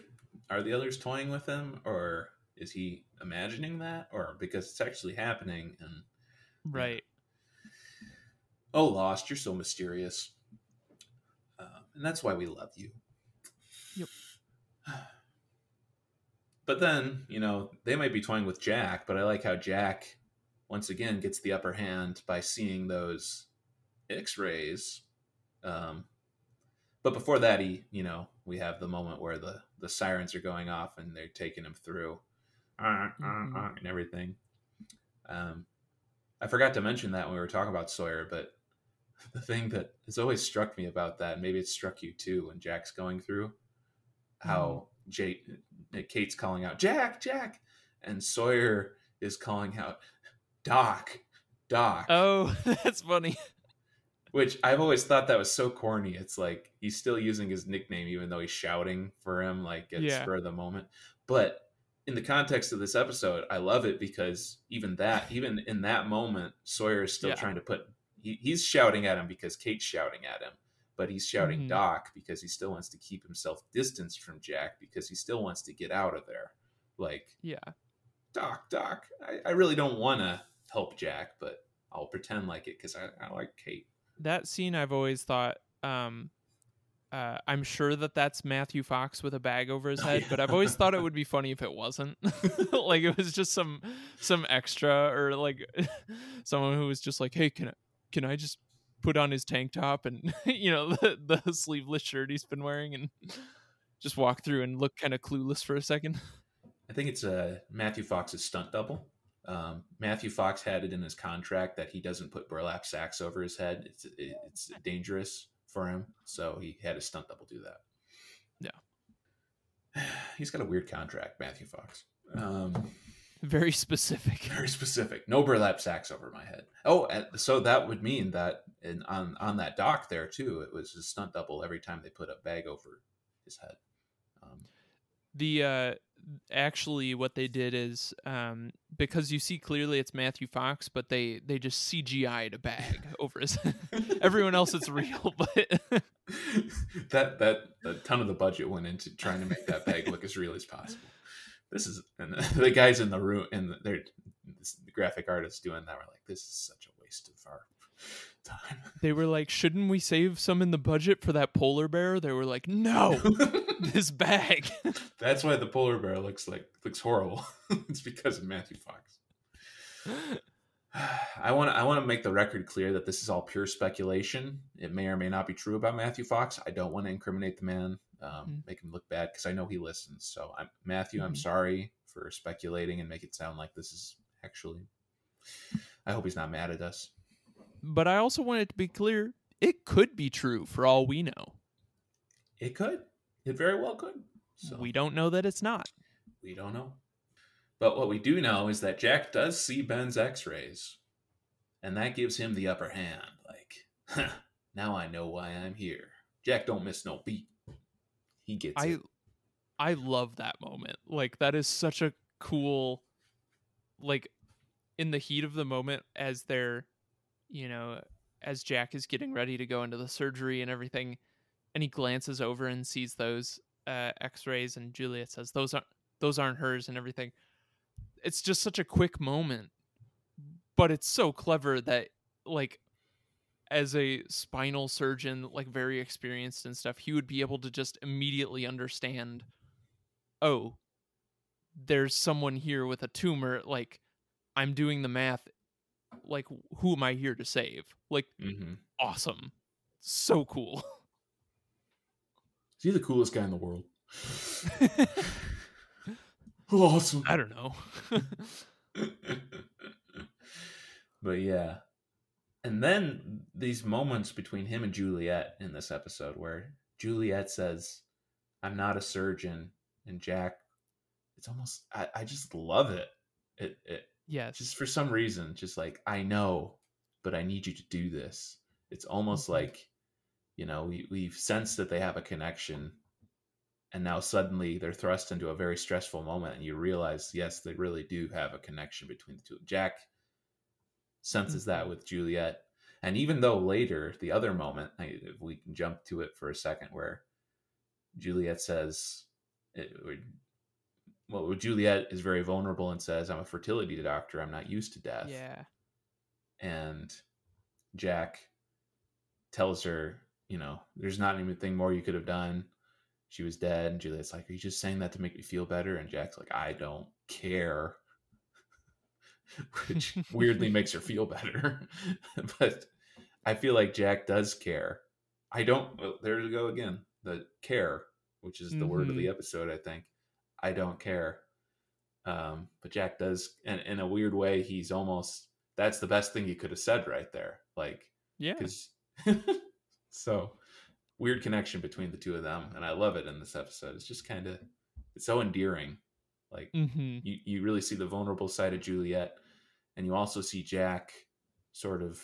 are the others toying with him or is he imagining that or because it's actually happening and Right. Oh, Lost, you're so mysterious. Um, and that's why we love you. Yep. but then you know they might be toying with Jack, but I like how Jack once again gets the upper hand by seeing those X-rays. Um, but before that, he you know we have the moment where the the sirens are going off and they're taking him through, uh, uh, uh, and everything. Um, I forgot to mention that when we were talking about Sawyer, but the thing that has always struck me about that, maybe it struck you too, when Jack's going through, how Jay, Kate's calling out Jack, Jack, and Sawyer is calling out Doc, Doc, Oh, that's funny. which I've always thought that was so corny. It's like he's still using his nickname even though he's shouting for him like at Yeah. of the moment. But in the context of this episode, I love it because even that, even in that moment, Sawyer is still Yeah. trying to put. He, he's shouting at him because Kate's shouting at him, but he's shouting Mhm. Doc because he still wants to keep himself distanced from Jack because he still wants to get out of there. Like Yeah. Doc, Doc, I, I really don't want to help Jack, but I'll pretend like it because I, I like Kate. That scene I've always thought um uh, I'm sure that that's Matthew Fox with a bag over his Oh, head, yeah. but I've always thought it would be funny if it wasn't. like it was just some some extra or like someone who was just like, "Hey, can I can I just put on his tank top and you know the, the sleeveless shirt he's been wearing and just walk through and look kind of clueless for a second? I think it's uh, Matthew Fox's stunt double. Um, Matthew Fox had it in his contract that he doesn't put burlap sacks over his head. It's it's dangerous for him, so he had a stunt double do that. Yeah, he's got a weird contract, Matthew Fox. Um, Very specific. very specific. No burlap sacks over my head. Oh, so that would mean that in, on on that dock there too, it was a stunt double every time they put a bag over his head. Um, the uh actually what they did is um because you see clearly it's Matthew Fox but they they just CGI'd a bag over his everyone else it's real but that that a ton of the budget went into trying to make that bag look as real as possible. This is and the guys in the room and they're the graphic artists doing that were like, this is such a waste of our time. they were like shouldn't we save some in the budget for that polar bear they were like no this bag That's why the polar bear looks like looks horrible. it's because of Matthew Fox. I want to I want to make the record clear that this is all pure speculation. It may or may not be true about Matthew Fox. I don't want to incriminate the man, um, Mhm. make him look bad because I know he listens. So, I'm, Matthew, I'm Mhm. sorry for speculating and make it sound like this is actually. I hope he's not mad at us. But I also want it to be clear it could be true for all we know It could. It very well could. So we don't know that it's not We don't know. But what we do know is that Jack does see Ben's x rays. And that gives him the upper hand. Like, huh, now I know why I'm here. Jack don't miss no beat. He gets I it. I love that moment. Like that is such a cool like in the heat of the moment as they're you know as Jack is getting ready to go into the surgery and everything and he glances over and sees those uh x-rays and Juliet says those aren't those aren't hers and everything. It's just such a quick moment. But it's so clever that like as a spinal surgeon, like very experienced and stuff, he would be able to just immediately understand, oh, there's someone here with a tumor. Like, I'm doing the math. Like, who am I here to save? Like, hmm awesome. So cool. Is he the coolest guy in the world? awesome. I don't know. but yeah. And then these moments between him and Juliet in this episode where Juliet says, I'm not a surgeon. And Jack, it's almost, I, I just love it. It, it. Yes. Just for some reason, just like, I know, but I need you to do this. It's almost Mhm. like, you know, we, we've sensed that they have a connection. And now suddenly they're thrust into a very stressful moment, and you realize, yes, they really do have a connection between the two. Jack senses that Mhm. with Juliet. And even though later, the other moment, I, if we can jump to it for a second, where Juliet says, it, well, Juliet is very vulnerable and says, I'm a fertility doctor, I'm not used to death. yeah. And Jack tells her, you know, there's not anything more you could have done. she was dead. And Juliet's like, Are you just saying that to make me feel better? And Jack's like, I don't care. Which weirdly makes her feel better. but I feel like Jack does care. I don't, well, there we go again. The care, which is the mm-hmm. word of the mm-hmm. episode, I think. I don't care. Um, but Jack does, and in a weird way, he's almost, that's the best thing he could have said right there. Like, yeah. Because, so weird connection between the two of them. And I love it in this episode. It's just kind of, it's so endearing. Like, mm-hmm. you, you really see the vulnerable side of Juliet, and you also see Jack sort of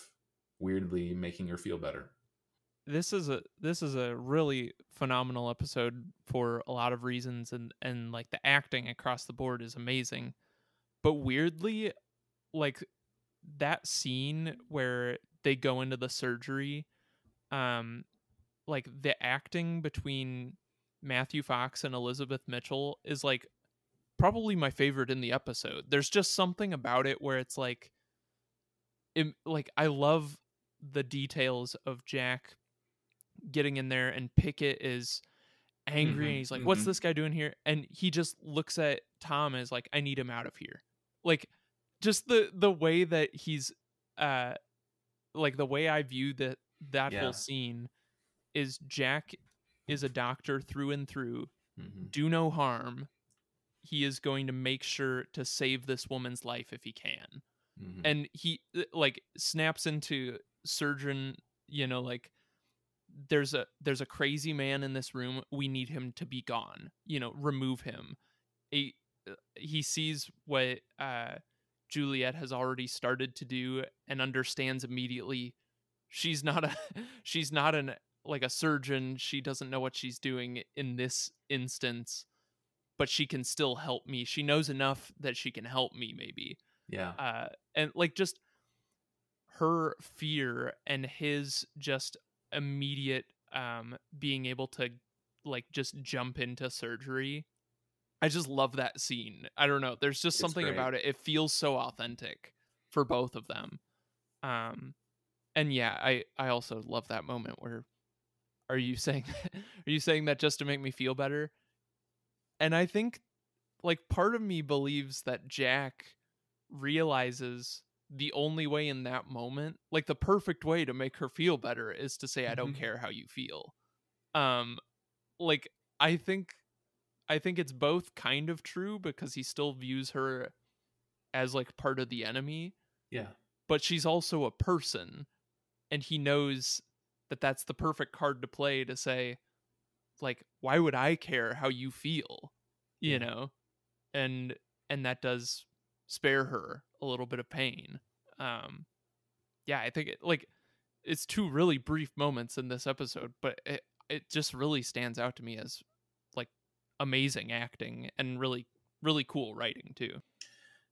weirdly making her feel better. This is a this is a really phenomenal episode for a lot of reasons and and like the acting across the board is amazing. But weirdly like that scene where they go into the surgery um like the acting between Matthew Fox and Elizabeth Mitchell is like probably my favorite in the episode. There's just something about it where it's like it, like I love the details of Jack getting in there and Pickett is angry mm-hmm, and he's like, mm-hmm. What's this guy doing here? And he just looks at Tom as like, I need him out of here. Like just the the way that he's uh like the way I view that that yeah. whole scene is Jack is a doctor through and through. Mm-hmm. Do no harm. He is going to make sure to save this woman's life if he can. Mm-hmm. And he like snaps into surgeon, you know, like there's a there's a crazy man in this room. We need him to be gone. You know, remove him. He, uh, he sees what uh, Juliet has already started to do and understands immediately she's not a she's not an like a surgeon. She doesn't know what she's doing in this instance, but she can still help me. She knows enough that she can help me maybe. Yeah. Uh and like just her fear and his just immediate um being able to like just jump into surgery i just love that scene. I don't know there's just it's something great. about it it feels so authentic for both of them. Um and yeah i i also love that moment where are you saying are you saying that just to make me feel better? And i think like part of me believes that jack realizes the only way in that moment like the perfect way to make her feel better is to say i don't mm-hmm. care how you feel. Um like i think i think it's both kind of true because he still views her as like part of the enemy yeah. but she's also a person and he knows that that's the perfect card to play to say like why would i care how you feel? you yeah. know? And and that does spare her a little bit of pain. Um, yeah, I think it, like it's two really brief moments in this episode, but it it just really stands out to me as like amazing acting and really really cool writing too.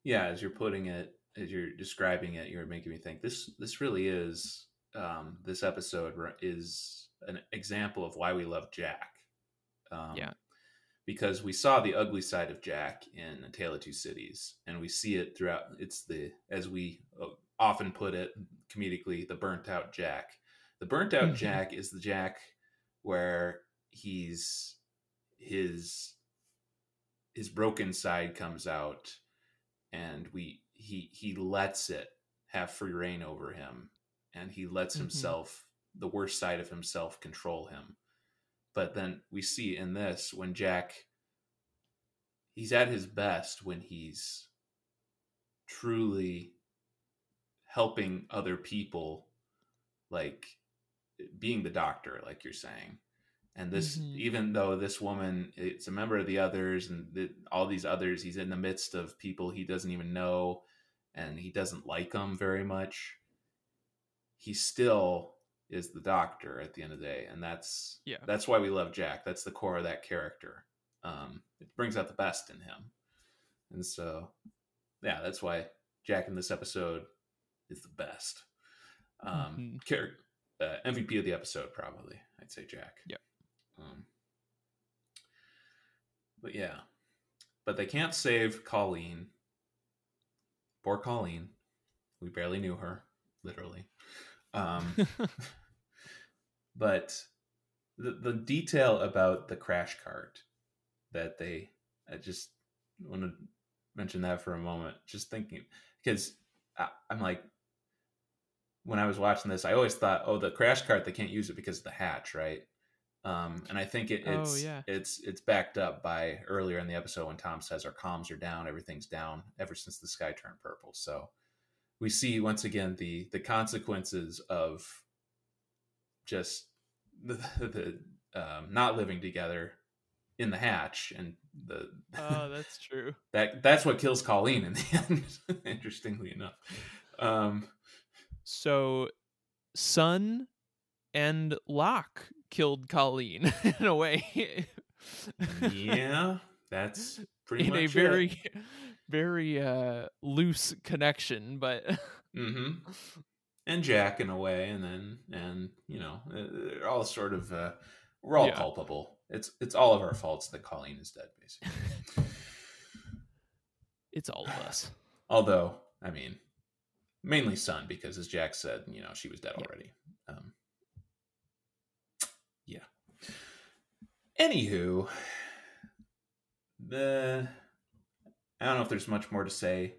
Yeah, as you're putting it, as you're describing it, you're making me think this this really is um, this episode is an example of why we love Jack. Um, yeah, because we saw the ugly side of Jack in A Tale of Two Cities, and we see it throughout. It's the, as we uh, often put it comedically, the burnt out Jack. The burnt out mm-hmm. Jack is the Jack where he's his his broken side comes out, and we he he lets it have free reign over him, and he lets mm-hmm. himself the worst side of himself control him but then we see in this when Jack he's at his best when he's truly helping other people like being the doctor like you're saying and this mm-hmm. even though this woman it's a member of the others and the, all these others he's in the midst of people he doesn't even know and he doesn't like them very much he still is the doctor at the end of the day and that's yeah. that's why we love jack. That's the core of that character. Um it brings out the best in him. And so yeah that's why jack in this episode is the best. Um mm-hmm. character uh, mvp of the episode probably i'd say jack. Yeah um but yeah. But they can't save colleen. Poor colleen. We barely knew her literally um, but the, the detail about the crash cart that they I just want to mention that for a moment. Just thinking because I, I'm like when I was watching this, I always thought, oh, the crash cart they can't use it because of the hatch, right? Um, and I think it, Oh, it's yeah. it's it's backed up by earlier in the episode when Tom says our comms are down, everything's down ever since the sky turned purple. So we see once again the the consequences of just the, the um, not living together in the hatch and the Oh, that's true. that that's what kills Colleen in the end. interestingly enough, um, So, Sun and Locke killed Colleen in a way. yeah, that's pretty in much a very, very uh, loose connection, but hmm and Jack in a way, and then and you know they're all sort of uh, we're all Yeah. culpable. It's it's all of our faults that Colleen is dead, basically. it's all of us. Although, I mean, mainly Sun because, as Jack said, you know she was dead Yeah. already. Um, yeah. Anywho, the I don't know if there's much more to say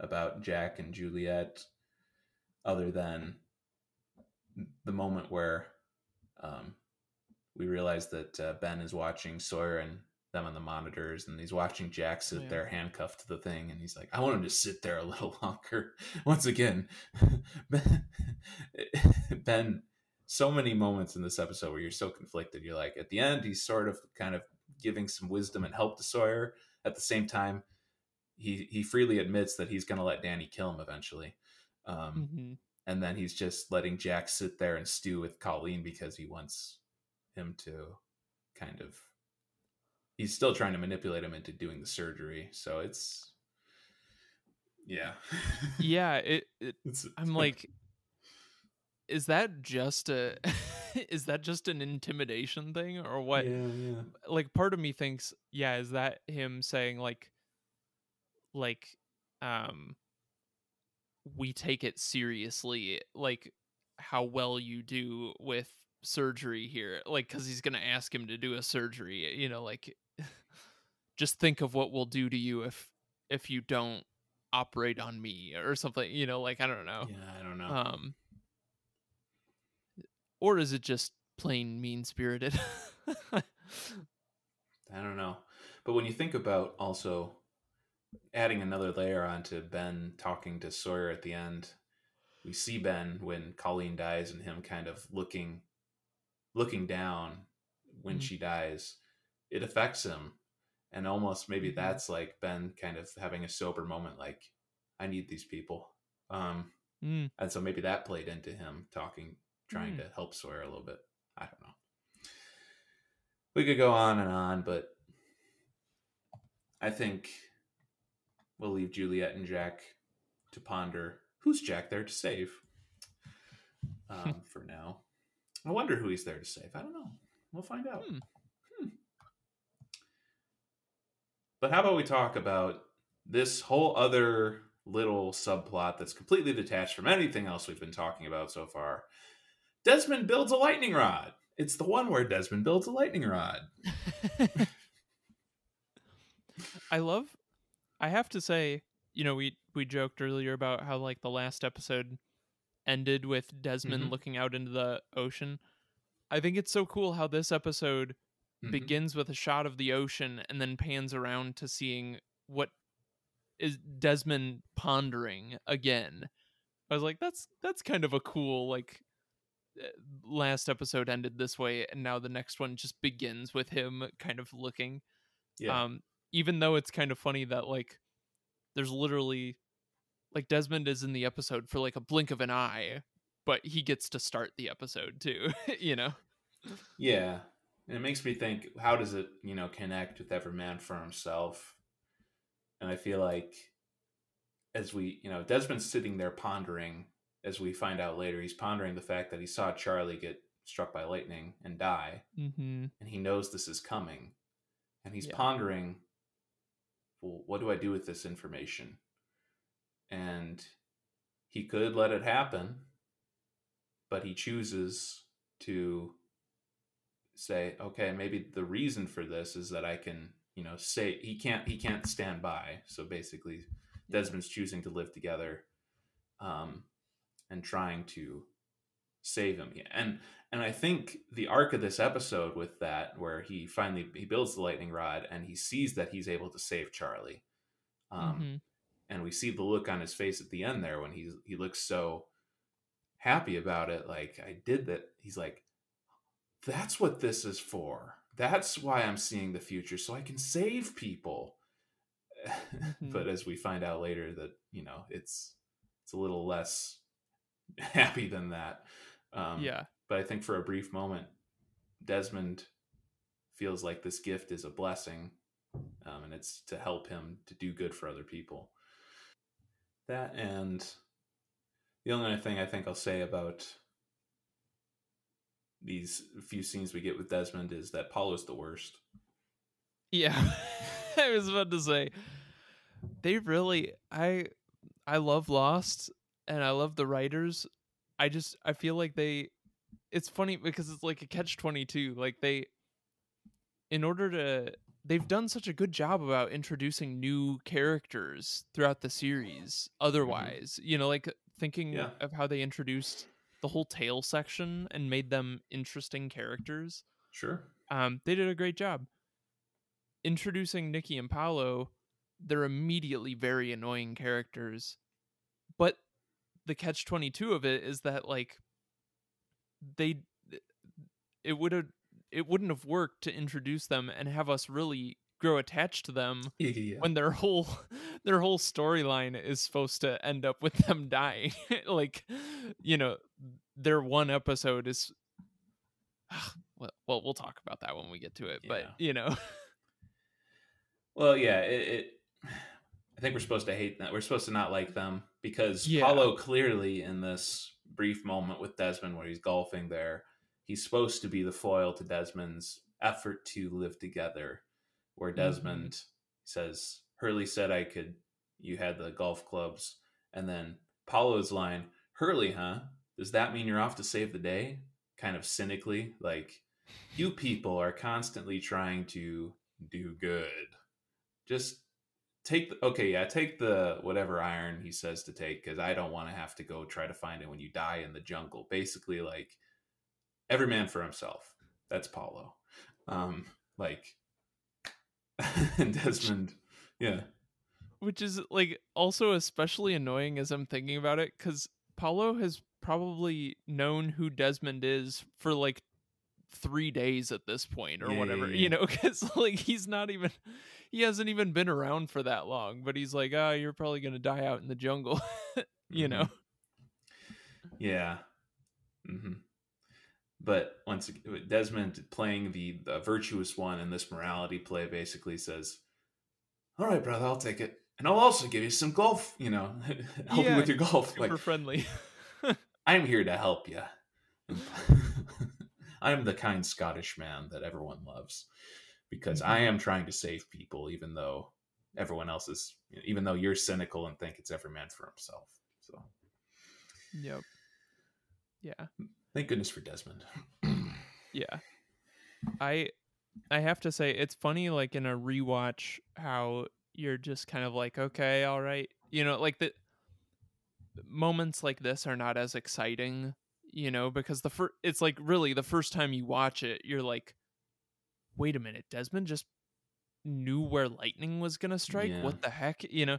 about Jack and Juliet, other than the moment where um, we realize that uh, Ben is watching Sawyer and them on the monitors, and he's watching Jack sit Yeah. there handcuffed to the thing, and he's like, "I want him to sit there a little longer." Once again, Ben, ben, so many moments in this episode where you're so conflicted. You're like, at the end, he's sort of kind of giving some wisdom and help to Sawyer. At the same time, he he freely admits that he's going to let Danny kill him eventually. Um, hmm and then he's just letting Jack sit there and stew with Colleen because he wants him to kind of he's still trying to manipulate him into doing the surgery. So it's yeah. Yeah, it, it. It's- I'm like, is that just a, is that just an intimidation thing or what? Yeah, yeah. like part of me thinks yeah is that him saying like like um we take it seriously like how well you do with surgery here like cuz he's going to ask him to do a surgery you know like just think of what we'll do to you if if you don't operate on me or something you know like i don't know Yeah, I don't know. um or is it just plain mean spirited I don't know. But when you think about also adding another layer onto Ben talking to Sawyer at the end, we see Ben when Colleen dies and him kind of looking looking down when Mhm. she dies. It affects him. And almost maybe Mhm. that's like Ben kind of having a sober moment like I need these people. Um Mm. and so maybe that played into him talking trying Mm. to help Sawyer a little bit. I don't know. We could go on and on, but I think we'll leave Juliet and Jack to ponder who's Jack there to save um, for now. I wonder who he's there to save. I don't know. We'll find out. Hmm. Hmm. But how about we talk about this whole other little subplot that's completely detached from anything else we've been talking about so far? Desmond builds a lightning rod. It's the one where Desmond builds a lightning rod. I love I have to say, you know, we we joked earlier about how like the last episode ended with Desmond Mhm. looking out into the ocean. I think it's so cool how this episode Mhm. begins with a shot of the ocean and then pans around to seeing what is Desmond pondering again. I was like that's that's kind of a cool like uh, last episode ended this way and now the next one just begins with him kind of looking Yeah. um even though it's kind of funny that like there's literally like Desmond is in the episode for like a blink of an eye but he gets to start the episode too you know Yeah. And it makes me think how does it, you know, connect with every man for himself? And I feel like as we, you know, Desmond's sitting there pondering, as we find out later, he's pondering the fact that he saw Charlie get struck by lightning and die, mm-hmm. and he knows this is coming. And he's Yeah. pondering, well, what do I do with this information? And he could let it happen, but he chooses to say, okay, maybe the reason for this is that I can, you know, say he can't he can't stand by. So basically, Desmond's choosing to live together, um, and trying to save him. And and I think the arc of this episode with that, where he finally he builds the lightning rod and he sees that he's able to save Charlie, um, Mhm. and we see the look on his face at the end there when he's he looks so happy about it, like I did that. He's like, that's what this is for. That's why I'm seeing the future, so I can save people. but as we find out later, that you know it's it's a little less happy than that. Um, yeah. but I think for a brief moment, Desmond feels like this gift is a blessing, um, and it's to help him to do good for other people. That and the only other thing I think I'll say about these few scenes we get with Desmond is that Paulo's the worst. Yeah. I was about to say they really I I love Lost and I love the writers. I just I feel like they it's funny because it's like a catch 22 like they in order to they've done such a good job about introducing new characters throughout the series otherwise you know like thinking Yeah. of how they introduced the whole tail section and made them interesting characters Sure. um, they did a great job introducing Nikki and Paulo. They're immediately very annoying characters, but the catch twenty two of it is that like they it would have it wouldn't have worked to introduce them and have us really grow attached to them Yeah. when their whole their whole storyline is supposed to end up with them dying like you know their one episode is ah, well, well we'll talk about that when we get to it but you know Well, yeah, it, it. I think we're supposed to hate that. We're supposed to not like them because Yeah. Paulo clearly in this brief moment with Desmond where he's golfing there, he's supposed to be the foil to Desmond's effort to live together. Where Mm-hmm. Desmond says, "Hurley said I could. You had the golf clubs," and then Paulo's line, "Hurley, huh? Does that mean you're off to save the day?" Kind of cynically, like you people are constantly trying to do good just take the, okay yeah take the whatever iron he says to take because i don't want to have to go try to find it when you die in the jungle. Basically like every man for himself. That's paulo. Um like and desmond yeah. Which is like also especially annoying as I'm thinking about it because Paulo has probably known who Desmond is for like three days at this point or Yeah, whatever, yeah, you know, because like he's not even he hasn't even been around for that long, but he's like, ah, you're probably gonna die out in the jungle, you Mhm. know. yeah hmm but once desmond playing the, the virtuous one in this morality play basically says all right brother i'll take it and i'll also give you some golf you know help you with your golf Super like friendly. I'm here to help you. I'm the kind Scottish man that everyone loves because I mm-hmm. am trying to save people, even though everyone else is, even though you're cynical and think it's every man for himself. So yep. Yeah. thank goodness for Desmond. Yeah. I I have to say it's funny like in a rewatch how you're just kind of like okay, all right. You know, like the moments like this are not as exciting, you know, because the fir- it's like really the first time you watch it, you're like wait a minute, Desmond just knew where lightning was going to strike? Yeah. What the heck, you know?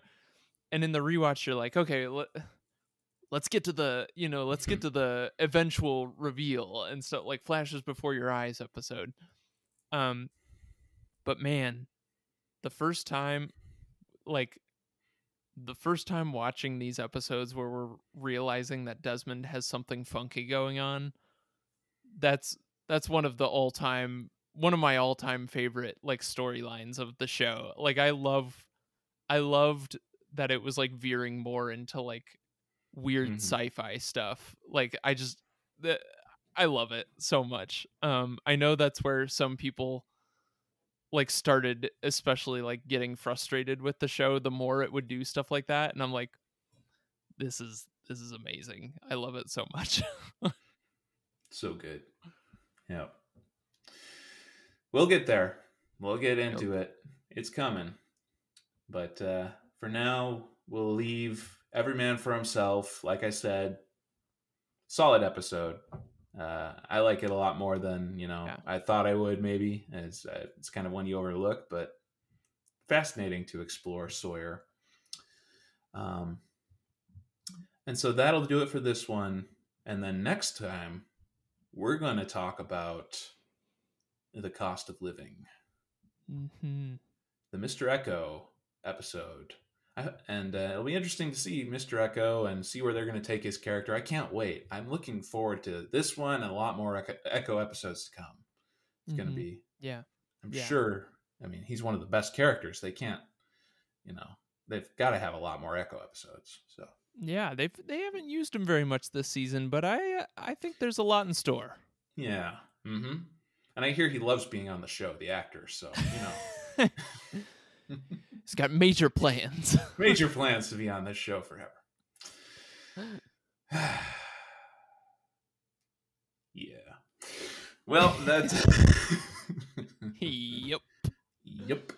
And in the rewatch you're like, okay, let, let's get to the you know let's get to the eventual reveal and stuff like flashes before your eyes episode um but man the first time like the first time watching these episodes where we're realizing that Desmond has something funky going on that's that's one of the all-time one of my all-time favorite like storylines of the show like I love I loved that it was like veering more into like weird Mhm. sci-fi stuff. Like I just the, I love it so much. Um I know that's where some people like started especially like getting frustrated with the show the more it would do stuff like that and I'm like this is this is amazing. I love it so much. so good. Yeah. We'll get there. We'll get into it. It's coming. But uh, for now, we'll leave every man for himself. Like I said, solid episode. Uh, I like it a lot more than you know Yeah. I thought I would. Maybe it's uh, it's kind of one you overlook, but fascinating to explore Sawyer. Um, and so that'll do it for this one. And then next time, we're going to talk about the cost of living, Mm-hmm. the Mr. Eko episode. I, and uh, it'll be interesting to see Mr. Eko and see where they're going to take his character. I can't wait. I'm looking forward to this one and a lot more Eko, Eko episodes to come. It's going to be, Yeah. I'm Yeah. sure. I mean, he's one of the best characters. They can't, you know, they've got to have a lot more Eko episodes. So. Yeah, they've they haven't used him very much this season, but I I think there's a lot in store. Yeah. Mm-hmm. And I hear he loves being on the show, the actor. So you know, He's got major plans. major plans to be on this show forever. yeah. Well, that's. yep. yep.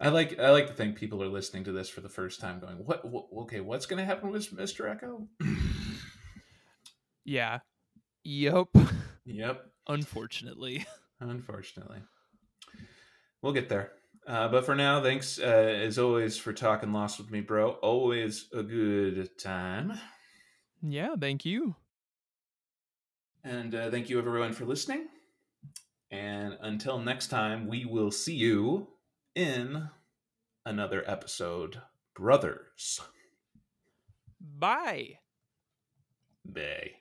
I like I like to think people are listening to this for the first time, going, "What? what okay, what's going to happen with Mister Eko?" Yeah. Yep. yep. Unfortunately. Unfortunately. We'll get there. Uh, but for now, thanks uh, as always for talking Lost with me, bro. Always a good time. Yeah, thank you. And uh, thank you, everyone, for listening. And until next time, we will see you in another episode, Brothers. Bye. Bay.